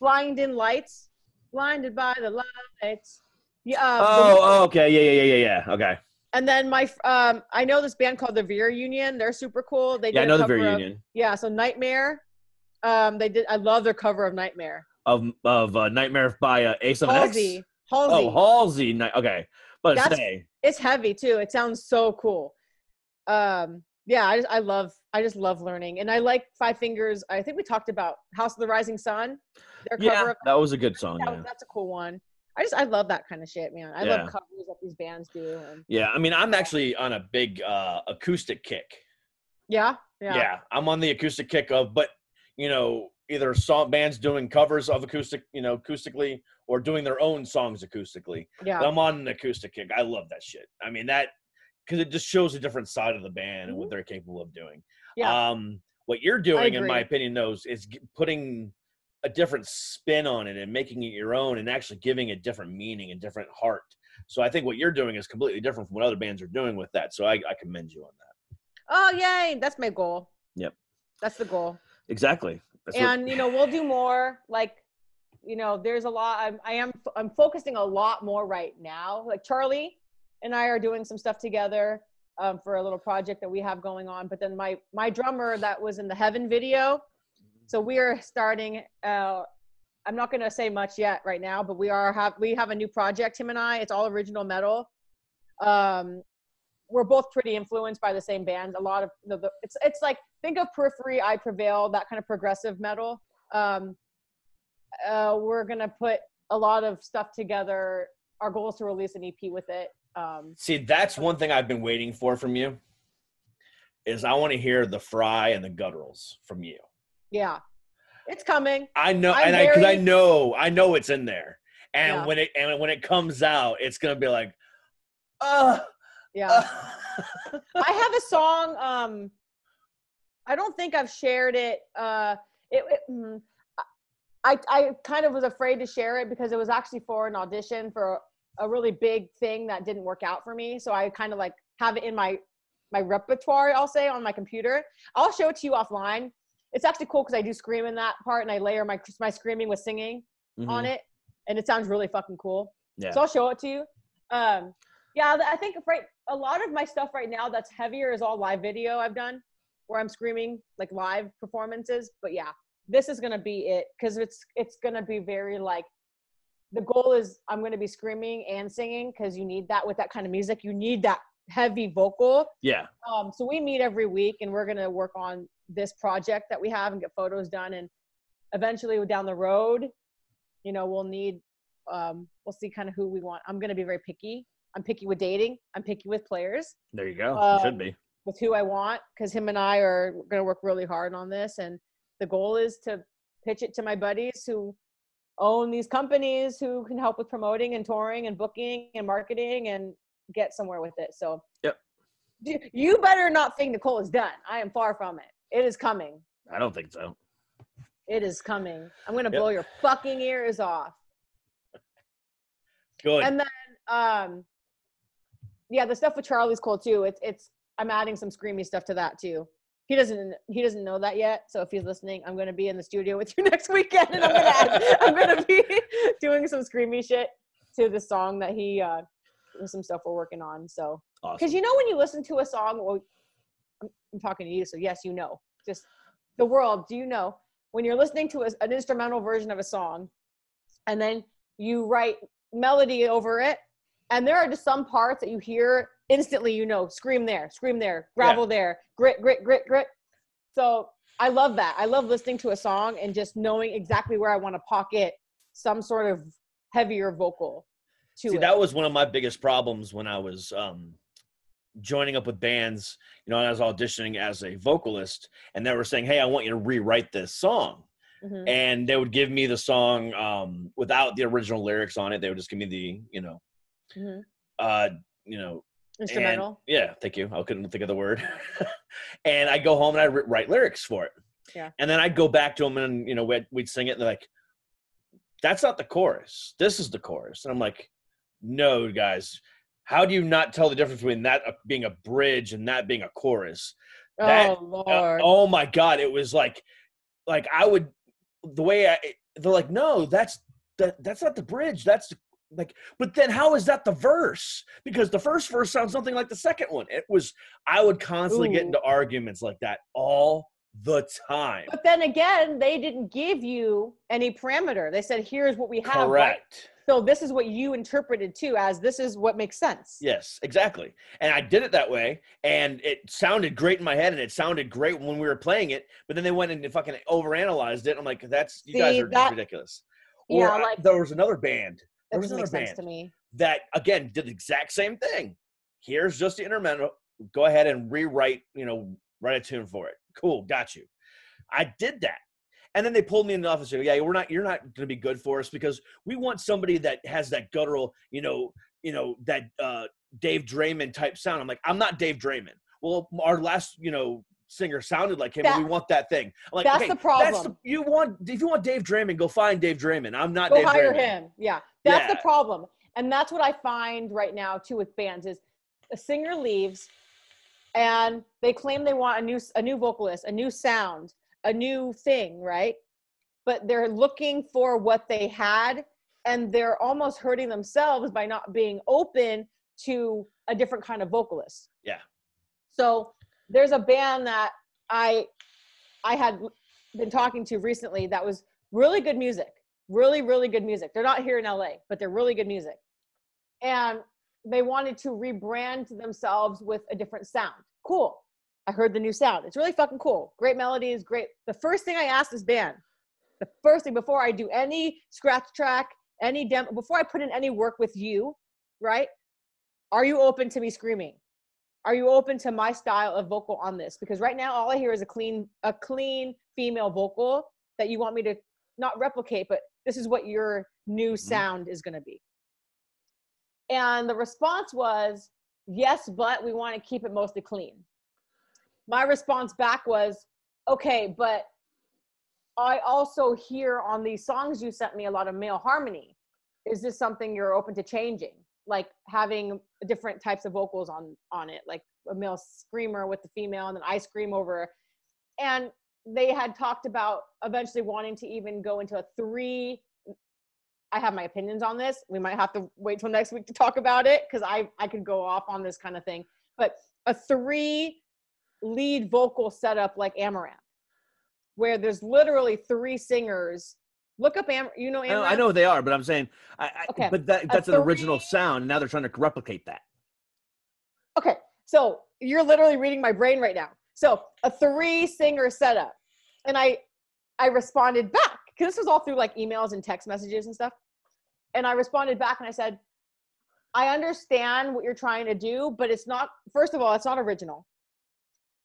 Blinding Lights. Blinded by the lights. Yeah. uh, Oh, oh, okay, yeah, yeah, yeah, yeah, yeah. Okay, and then my um, I know this band called the Veer Union. They're super cool. They yeah. I know the Veer of- Union Yeah, so Nightmare. Um, they did. I love their cover of Nightmare. of of uh, Nightmare by uh, Ace of X. Halsey. Halsey. Oh, Halsey. Okay, but That's- say it's heavy too. It sounds so cool. Um, yeah, I just I love I just love learning, and I like Five Fingers. I think we talked about House of the Rising Sun. Their cover yeah, of that was a good song. that, Yeah. that's a cool one. I just I love that kind of shit, man. I Yeah. love covers that these bands do. And Yeah, I mean, I'm actually on a big uh, acoustic kick. yeah, Yeah. yeah, I'm on the acoustic kick of, but you know, either song bands doing covers of acoustic, you know, acoustically, or doing their own songs acoustically. yeah. But I'm on an acoustic kick. I love that shit. I mean that because it just shows a different side of the band and what they're capable of doing. Mm-hmm. Yeah. Um, what you're doing, in my opinion, knows is putting a different spin on it and making it your own and actually giving it different meaning and different heart. So I think what you're doing is completely different from what other bands are doing with that. So I, I commend you on that. Oh yay! That's my goal. Yep. That's the goal. Exactly. That's what- and you know we'll do more like you know there's a lot I'm, i am i'm focusing a lot more right now like charlie and i are doing some stuff together um, for a little project that we have going on but then my my drummer that was in the heaven video so we are starting uh, i'm not going to say much yet right now but we are have we have a new project him and i it's all original metal um we're both pretty influenced by the same bands. A lot of the, the it's it's like think of Periphery, I Prevail, that kind of progressive metal. Um, uh, we're gonna put a lot of stuff together. Our goal is to release an EP with it. Um, See, that's one thing I've been waiting for from you. Is I want to hear the fry and the gutturals from you. Yeah, it's coming. I know, I'm and I because I know, I know it's in there. And Yeah. when it and when it comes out, it's gonna be like, uh, Yeah. uh. I have a song. Um, I don't think I've shared it. Uh, it, it mm, I I kind of was afraid to share it because it was actually for an audition for a really big thing that didn't work out for me. So I kind of like have it in my my repertoire. I'll say on my computer. I'll show it to you offline. It's actually cool because I do scream in that part and I layer my my screaming with singing on Mhm. it, and it sounds really fucking cool. Yeah. So I'll show it to you. Um, yeah, I think right a lot of my stuff right now that's heavier is all live video I've done, where I'm screaming like live performances. But yeah, this is gonna be it because it's it's gonna be very like the goal is I'm gonna be screaming and singing because you need that with that kind of music. You need that heavy vocal. yeah. Um, so we meet every week and we're gonna work on this project that we have and get photos done and eventually down the road, you know, we'll need um, we'll see kind of who we want. I'm gonna be very picky. I'm picky with dating. I'm picky with players, There you go. Um, you should be. with who I want, because him and I are gonna work really hard on this. And the goal is to pitch it to my buddies who own these companies who can help with promoting and touring and booking and marketing and get somewhere with it. So Yep. you- you better not think Nicole is done. I am far from it. It is coming. I don't think so. It is coming. I'm gonna Yep. blow your fucking ears off. Good. And then um yeah, the stuff with Charlie's cool too. It's it's I'm adding some screamy stuff to that too. He doesn't he doesn't know that yet. So if he's listening, I'm gonna be in the studio with you next weekend and I'm gonna add, I'm gonna be doing some screamy shit to the song that he uh some stuff we're working on. So awesome. because you know when you listen to a song, well, I'm, I'm talking to you, so yes, you know. Just the world, do you know when you're listening to a, an instrumental version of a song, and then you write melody over it, and there are just some parts that you hear instantly, you know, scream there, scream there, gravel there, grit, grit, grit, grit. So I love that. I love listening to a song and just knowing exactly where I want to pocket some sort of heavier vocal to See, it. that was one of my biggest problems when I was um, joining up with bands. You know, and I was auditioning as a vocalist, and they were saying, "Hey, I want you to rewrite this song." Mhm. And they would give me the song um, without the original lyrics on it. They would just give me the, you know, Mhm. uh, you know, and- Instrumental. yeah, thank you. I couldn't think of the word. and I go home and I ri- write lyrics for it. Yeah. And then I'd go back to them and you know we'd, we'd sing it and they're like, "That's not the chorus. This is the chorus." And I'm like, "No, guys, how do you not tell the difference between that uh, being a bridge and that being a chorus?" That- oh Uh, Lord. oh my god, it was like, like I would, the way I, they're like, no, that's that that's not the bridge. That's the, like, but then how is that the verse? Because the first verse sounds something like the second one. It was I would constantly get into arguments like that all the time. But then again, they didn't give you any parameter. They said, "Here's what we have." right? So this is what you interpreted too as this is what makes sense. Yes, exactly. And I did it that way, and it sounded great in my head, and it sounded great when we were playing it. But then they went and fucking overanalyzed it. I'm like, that's you guys are that- ridiculous. Or Yeah, I- like- there was another band That there was another sense band to me. that again did the exact same thing. Here's just the instrumental. Go ahead and rewrite, you know, write a tune for it. Cool, got you. I did that. And then they pulled me in the office. and, said, Yeah, we're not. You're not going to be good for us because we want somebody that has that guttural, you know, you know that uh, Dave Draiman type sound. I'm like, I'm not Dave Draiman. Well, our last, you know, singer sounded like him. and we want that thing. I'm like, that's okay, the problem. that's you want if you want Dave Draiman, go find Dave Draiman. I'm not Go Dave hire Draiman. him. Yeah, that's the problem, and that's what I find right now too with bands is a singer leaves, and they claim they want a new a new vocalist, a new sound, a new thing, right? But they're looking for what they had, and they're almost hurting themselves by not being open to a different kind of vocalist. Yeah. So there's a band that I I had been talking to recently that was really good music, really really good music. They're not here in LA, but they're really good music. And they wanted to rebrand themselves with a different sound. Cool. I heard the new sound. It's really fucking cool. Great melodies, great. The first thing I asked this band, the first thing before I do any scratch track, any demo, before I put in any work with you, right? Are you open to me screaming? Are you open to my style of vocal on this? Because right now all I hear is a clean, a clean female vocal that you want me to not replicate, but this is what your new mm-hmm. sound is going to be. And the response was, yes, but we want to keep it mostly clean. My response back was, okay, but I also hear on these songs you sent me a lot of male harmony. Is this something you're open to changing? Like having different types of vocals on on it, like a male screamer with the female, and then I scream over. And they had talked about eventually wanting to even go into a three I have my opinions on this. We might have to wait till next week to talk about it because I I could go off on this kind of thing. But a three lead vocal setup like Amaranthe, where there's literally three singers. Look up Am. You know I know, Amaranthe. I know they are, but I'm saying, I, I, Okay. but that, that's an original sound. And now they're trying to replicate that. Okay, so you're literally reading my brain right now. So a three singer setup, and I I responded back because this was all through like emails and text messages and stuff. And I responded back and I said, I understand what you're trying to do, but it's not. First of all, it's not original.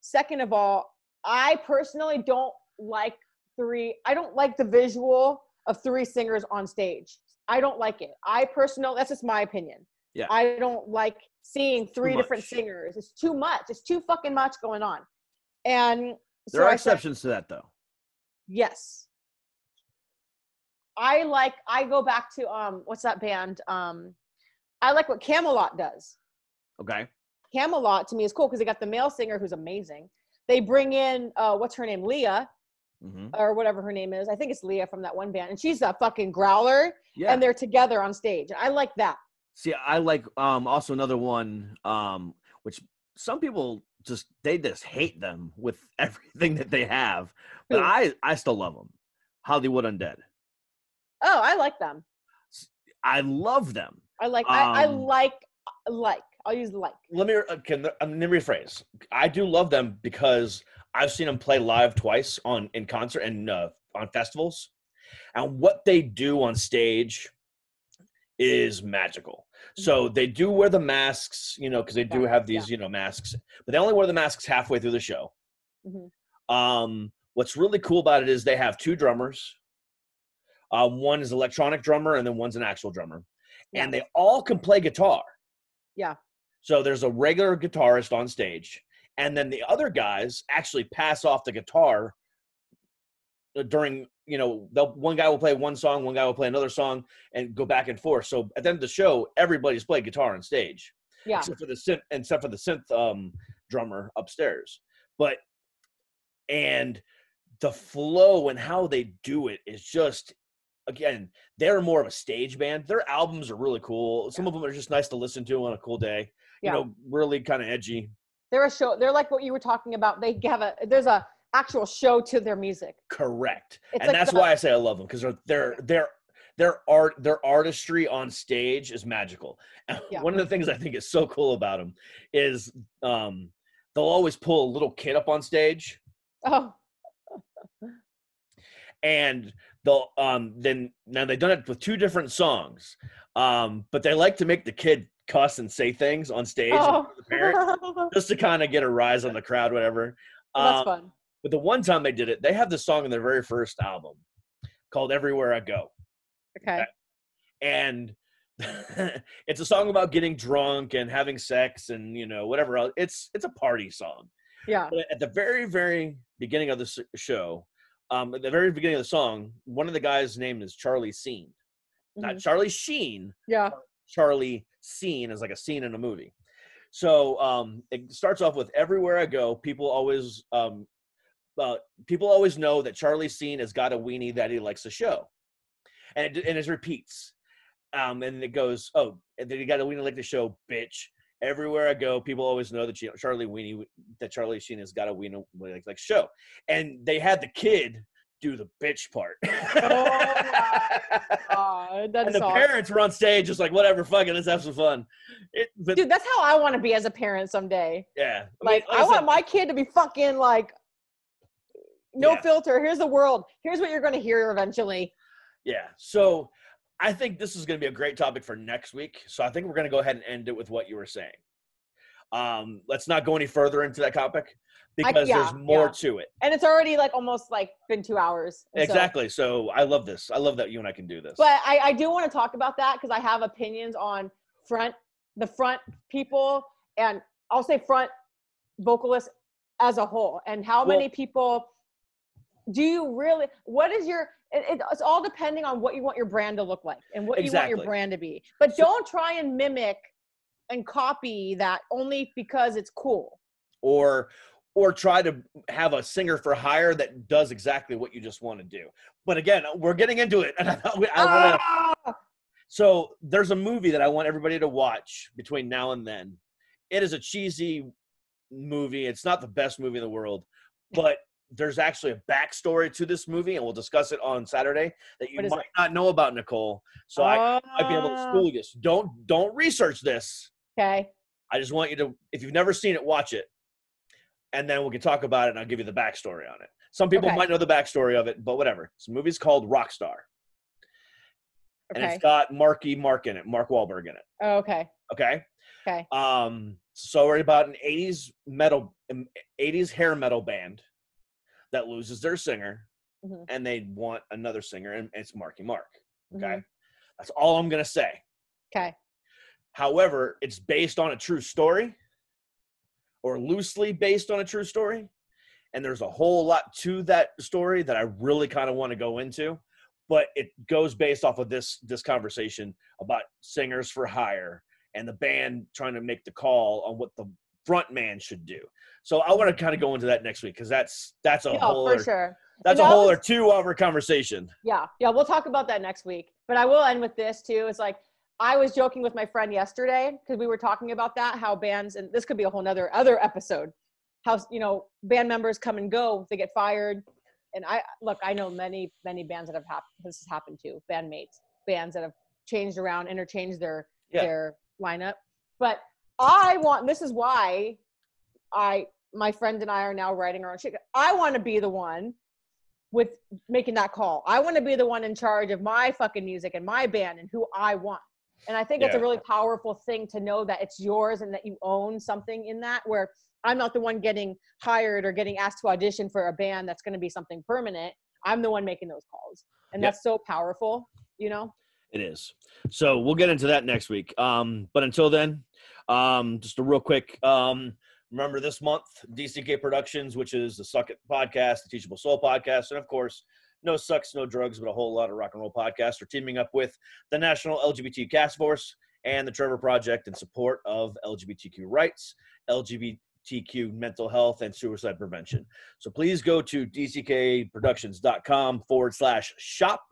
Second of all, I personally don't like three. I don't like the visual of three singers on stage. I don't like it. I personally, that's just my opinion. Yeah. I don't like seeing three different singers. It's too much. It's too fucking much going on. And so There are I said, exceptions to that, though. yes. I like I go back to um what's that band? Um I like what Kamelot does. Okay. Kamelot to me is cool because they got the male singer who's amazing. They bring in uh what's her name? Leah hmm or whatever her name is. I think it's Leah from that one band. And she's a fucking growler Yeah. and they're together on stage. I like that. See, I like um also another one um which some people just they just hate them with everything that they have, but I I still love them. Hollywood Undead. Oh, I like them. I love them. I like I, I Um, like like. I'll use like. Let me can uh, let me rephrase. I do love them because I've seen them play live twice on in concert and uh, on festivals, and what they do on stage is magical. So they do wear the masks, you know, because they do Mm-hmm. Yeah, have these, you know, masks, but they only wear the masks halfway through the show. Mhm. Um, what's really cool about it is they have two drummers. Uh, one is electronic drummer, and then one's an actual drummer, and they all can play guitar. Yeah. So there's a regular guitarist on stage, and then the other guys actually pass off the guitar uh, during you know they'll one guy will play one song, one guy will play another song, and go back and forth. So at the end of the show, everybody's playing guitar on stage Yeah. except for the synth, except for the synth um, drummer upstairs. But and the flow and how they do it is just again they're more of a stage band. Their albums are really cool. Some of them are just nice to listen to on a cool day. Yeah. You know, really kind of edgy. They're a show. They're like what you were talking about. They have a there's a actual show to their music. Correct. It's and like that's the- why I say I love them because they're they're they're their art their artistry on stage is magical. Yeah. One of the things I think is so cool about them is um, they'll always pull a little kid up on stage Oh, and they'll um then now they've done it with two different songs um but they like to make the kid cuss and say things on stage oh. of the parent, just to kind of get a rise on the crowd whatever that's Um, fun. but the one time they did it they have the song in their very first album called everywhere i go Okay. and it's a song about getting drunk and having sex and you know whatever else. it's it's a party song Yeah. but at the very very beginning of the show um at the very beginning of the song one of the guys name is charlie scene not Mhm. charlie sheen Yeah. Charlie scene is like a scene in a movie. So um it starts off with everywhere i go people always um uh, people always know that charlie scene has got a weenie that he likes to show. And it, and it repeats. Um and it goes oh and then you got a weenie like to show bitch. Everywhere i go people always know that charlie weenie that charlie sheen has got a weenie like, like show. And they had the kid do the bitch part. Oh, that's and the awesome. parents were on stage just like whatever, fuck it, let's have some fun. It, but Dude, that's how I want to be as a parent someday. yeah, I Like, mean, I, said, want my kid to be fucking like, no Yeah. filter. Here's the world. Here's what you're going to hear eventually. Yeah. So I think this is going to be a great topic for next week. So I think we're going to go ahead and end it with what you were saying. Um, let's not go any further into that topic because yeah, there's more yeah. to it. And it's already like almost like been two hours. And so- Exactly. So I love this. I love that you and I can do this. but I, I do want to talk about that because I have opinions on front, the front people, and I'll say front vocalists as a whole, and how Well- many people do you really? What is your? It, it- it's all depending on what you want your brand to look like and what you want your brand to be. But So- don't try and mimic and copy that only because it's cool. or or try to have a singer for hire that does exactly what you just want to do. But again, we're getting into it, and I, I wanna, Ah! So there's a movie that I want everybody to watch between now and then. It is a cheesy movie. It's not the best movie in the world, but there's actually a backstory to this movie, and we'll discuss it on Saturday that you might not know about, Nicole. So I might be able to Ah, school you. So don't don't research this. Okay. I just want you to, if you've never seen it, watch it, and then we can talk about it, and I'll give you the backstory on it. Some people Okay. might know the backstory of it, but whatever. This movie's called Rockstar, and it's got Marky Mark in it, Mark Wahlberg in it. Oh, okay. Okay. Okay. Um, so we're about an '80s metal, um, '80s hair metal band that loses their singer, Mhm. and they want another singer, and it's Marky Mark. Okay, Mhm. that's all I'm gonna say. Okay. However, it's based on a true story, or loosely based on a true story, and there's a whole lot to that story that I really kind of want to go into. But it goes based off of this this conversation about singers for hire and the band trying to make the call on what the front man should do. So I want to kind of go into that next week because that's that's a Yeah, whole for other, sure. that's And a whole was- or two hour conversation. Yeah, yeah, we'll talk about that next week. But I will end with this too. It's like I was joking with my friend yesterday because we were talking about that, how bands, and this could be a whole nother other episode, how you know band members come and go, they get fired, and I look, I know many many bands that have happened. This has happened to bandmates, bands that have changed around, interchanged their Yeah. their lineup. But I want. This is why I my friend and I are now writing our own shit. I want to be the one with making that call. I want to be the one in charge of my fucking music and my band and who I want. And I think it's a really powerful thing to know that it's yours and that you own something in that where I'm not the one getting hired or getting asked to audition for a band that's going to be something permanent. I'm the one making those calls. And Yep. that's so powerful, you know? It is. So we'll get into that next week. Um, but until then, um, just a real quick um, remember this month, DCK Productions, which is the Suck It podcast, the Teachable Soul podcast, and of course, No Sucks, No Drugs, but a whole lot of rock and roll podcasts are teaming up with the National LGBT Task Force and the Trevor Project in support of LGBTQ rights, LGBTQ mental health, and suicide prevention. So please go to dckproductions.com forward slash shop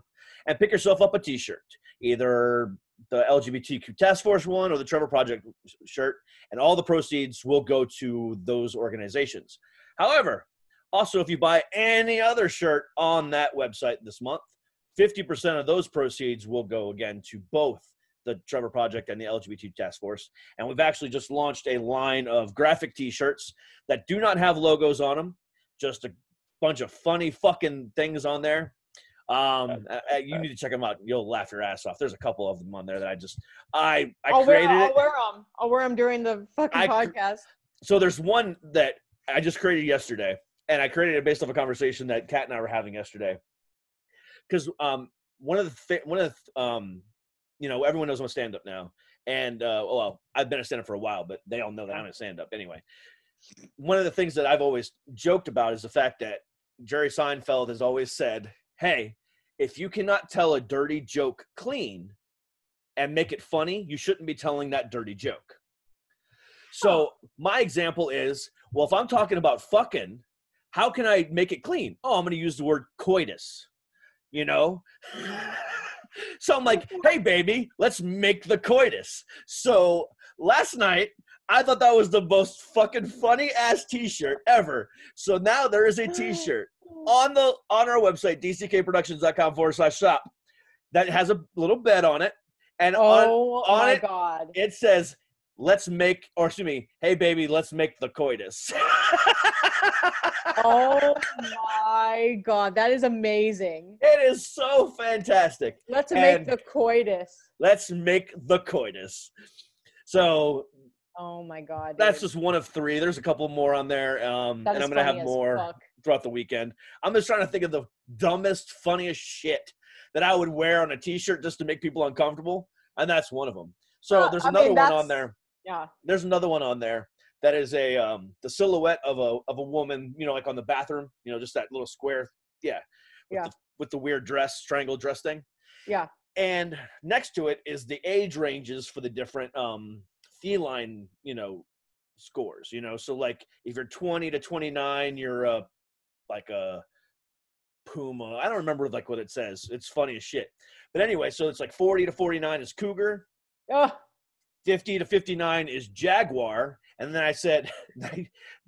and pick yourself up a t-shirt either the lgbtq task force one or the trevor project shirt and all the proceeds will go to those organizations however also if you buy any other shirt on that website this month 50% of those proceeds will go again to both the Trevor Project and the LGBT Task Force. And we've actually just launched a line of graphic t shirts that do not have logos on them, just a bunch of funny fucking things on there. Um, uh, uh, you need to check them out. You'll laugh your ass off. There's a couple of them on there that I just I I I'll wear, created I'll it. wear them. I'll wear them during the fucking I podcast. So there's one that I just created yesterday, and I created it based off a conversation that Kat and I were having yesterday. Because um, one of the thi- one of the, um, you know, everyone knows I'm a stand up now, and uh, well, I've been a stand up for a while, but they all know that I'm a stand up anyway. One of the things that I've always joked about is the fact that Jerry Seinfeld has always said, "Hey, if you cannot tell a dirty joke clean and make it funny, you shouldn't be telling that dirty joke." So my example is, well, if I'm talking about fucking, how can I make it clean? Oh, I'm going to use the word coitus. You know. so I'm like, hey, baby, let's make the coitus. So last night. I thought that was the most fucking funny ass T-shirt ever. So now there is a T-shirt on the on our website dckproductions.com forward slash shop that has a little bed on it, and on Oh on my it- god. it says let's make or excuse me hey baby let's make the coitus Oh my god. That is amazing. it is so fantastic Let's And- make the coitus. let's make the coitus so Oh my god. that's just one of three there's a couple more on there um, and i'm gonna have more fuck. throughout the weekend i'm just trying to think of the dumbest funniest shit that i would wear on a t-shirt just to make people uncomfortable and that's one of them so there's I another mean, one on there Yeah. there's another one on there that is a um the silhouette of a of a woman you know like on the bathroom you know just that little square yeah with, Yeah. the, with the weird dress strangle dress thing Yeah. and next to it is the age ranges for the different um feline you know scores you know so like if you're 20 to 29 you're uh like a puma i don't remember like what it says it's funny as shit but anyway so it's like 40 to 49 is cougar Oh, 50 to 59 is Jaguar. And then I said,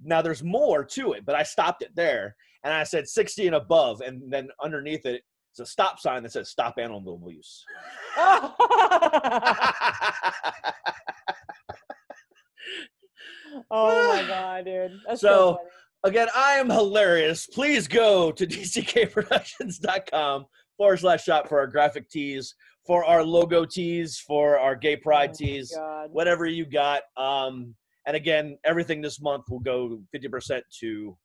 now there's more to it, but I stopped it there. And I said 60 and above. And then underneath it, it's a stop sign that says stop animal abuse. oh my god, dude. That's so, So- Again, I am hilarious. Please go to dckproductions.com forward slash shop for our graphic tees, for our logo tees, for our gay pride Oh tees. God. whatever you got. Um, and again, everything this month will go 50% to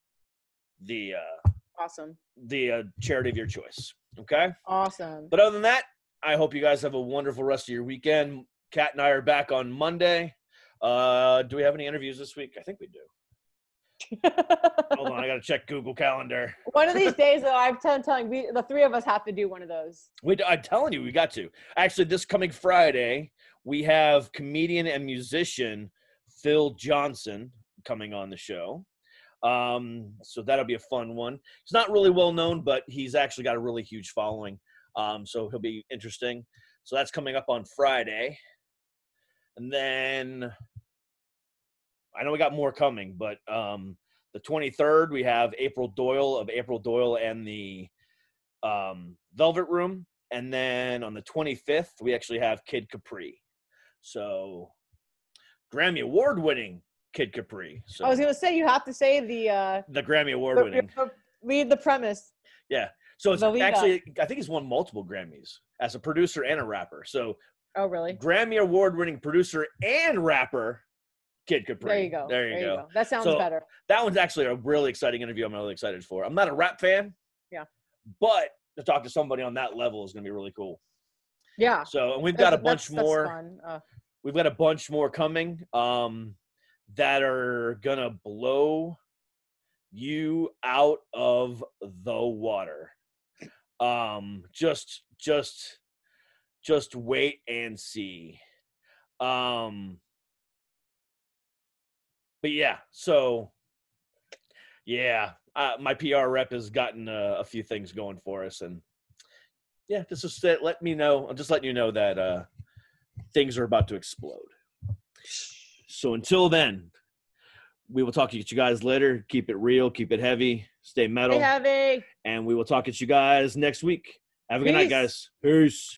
the uh, Awesome. the uh, charity of your choice. Okay. Awesome. But other than that, I hope you guys have a wonderful rest of your weekend. Kat and I are back on Monday. Uh, do we have any interviews this week? I think we do. Hold on, I got to check Google Calendar. one of these days, though, I'm t- telling we, the three of us have to do one of those. We, I'm telling you, we got to. Actually, this coming Friday, we have comedian and musician Phil Johnson coming on the show. Um, so that'll be a fun one. He's not really well known, but he's actually got a really huge following. Um, so he'll be interesting. So that's coming up on Friday. And then I know we got more coming, but um, the 23rd, we have April Doyle of April Doyle and the um, Velvet Room. And then on the 25th, we actually have Kid Capri. So Grammy Award winning Kid Capri. So I was gonna say you have to say the uh, the Grammy Award winning. read the premise. Yeah. So it's actually, I think he's won multiple Grammys as a producer and a rapper. So Oh, really? Grammy Award winning producer and rapper, Kid Capri. There you go. There you go. That sounds So- better. That one's actually a really exciting interview. I'm really excited for. I'm not a rap fan. Yeah. But to talk to somebody on that level is going to be really cool. Yeah. So, and we've got a bunch that's- that's more. fun. Uh, we've got a bunch more coming um, that are gonna blow you out of the water. Um, just, just, just wait and see. Um, but yeah, so yeah, uh, my PR rep has gotten uh, a few things going for us, and yeah, just just let- let me know. I'm just letting you know that uh, things are about to explode. So until then, we will talk to you guys later. Keep it real, keep it heavy, stay metal, Hey, heavy. and we will talk to you guys next week. Have a good night, guys. Peace.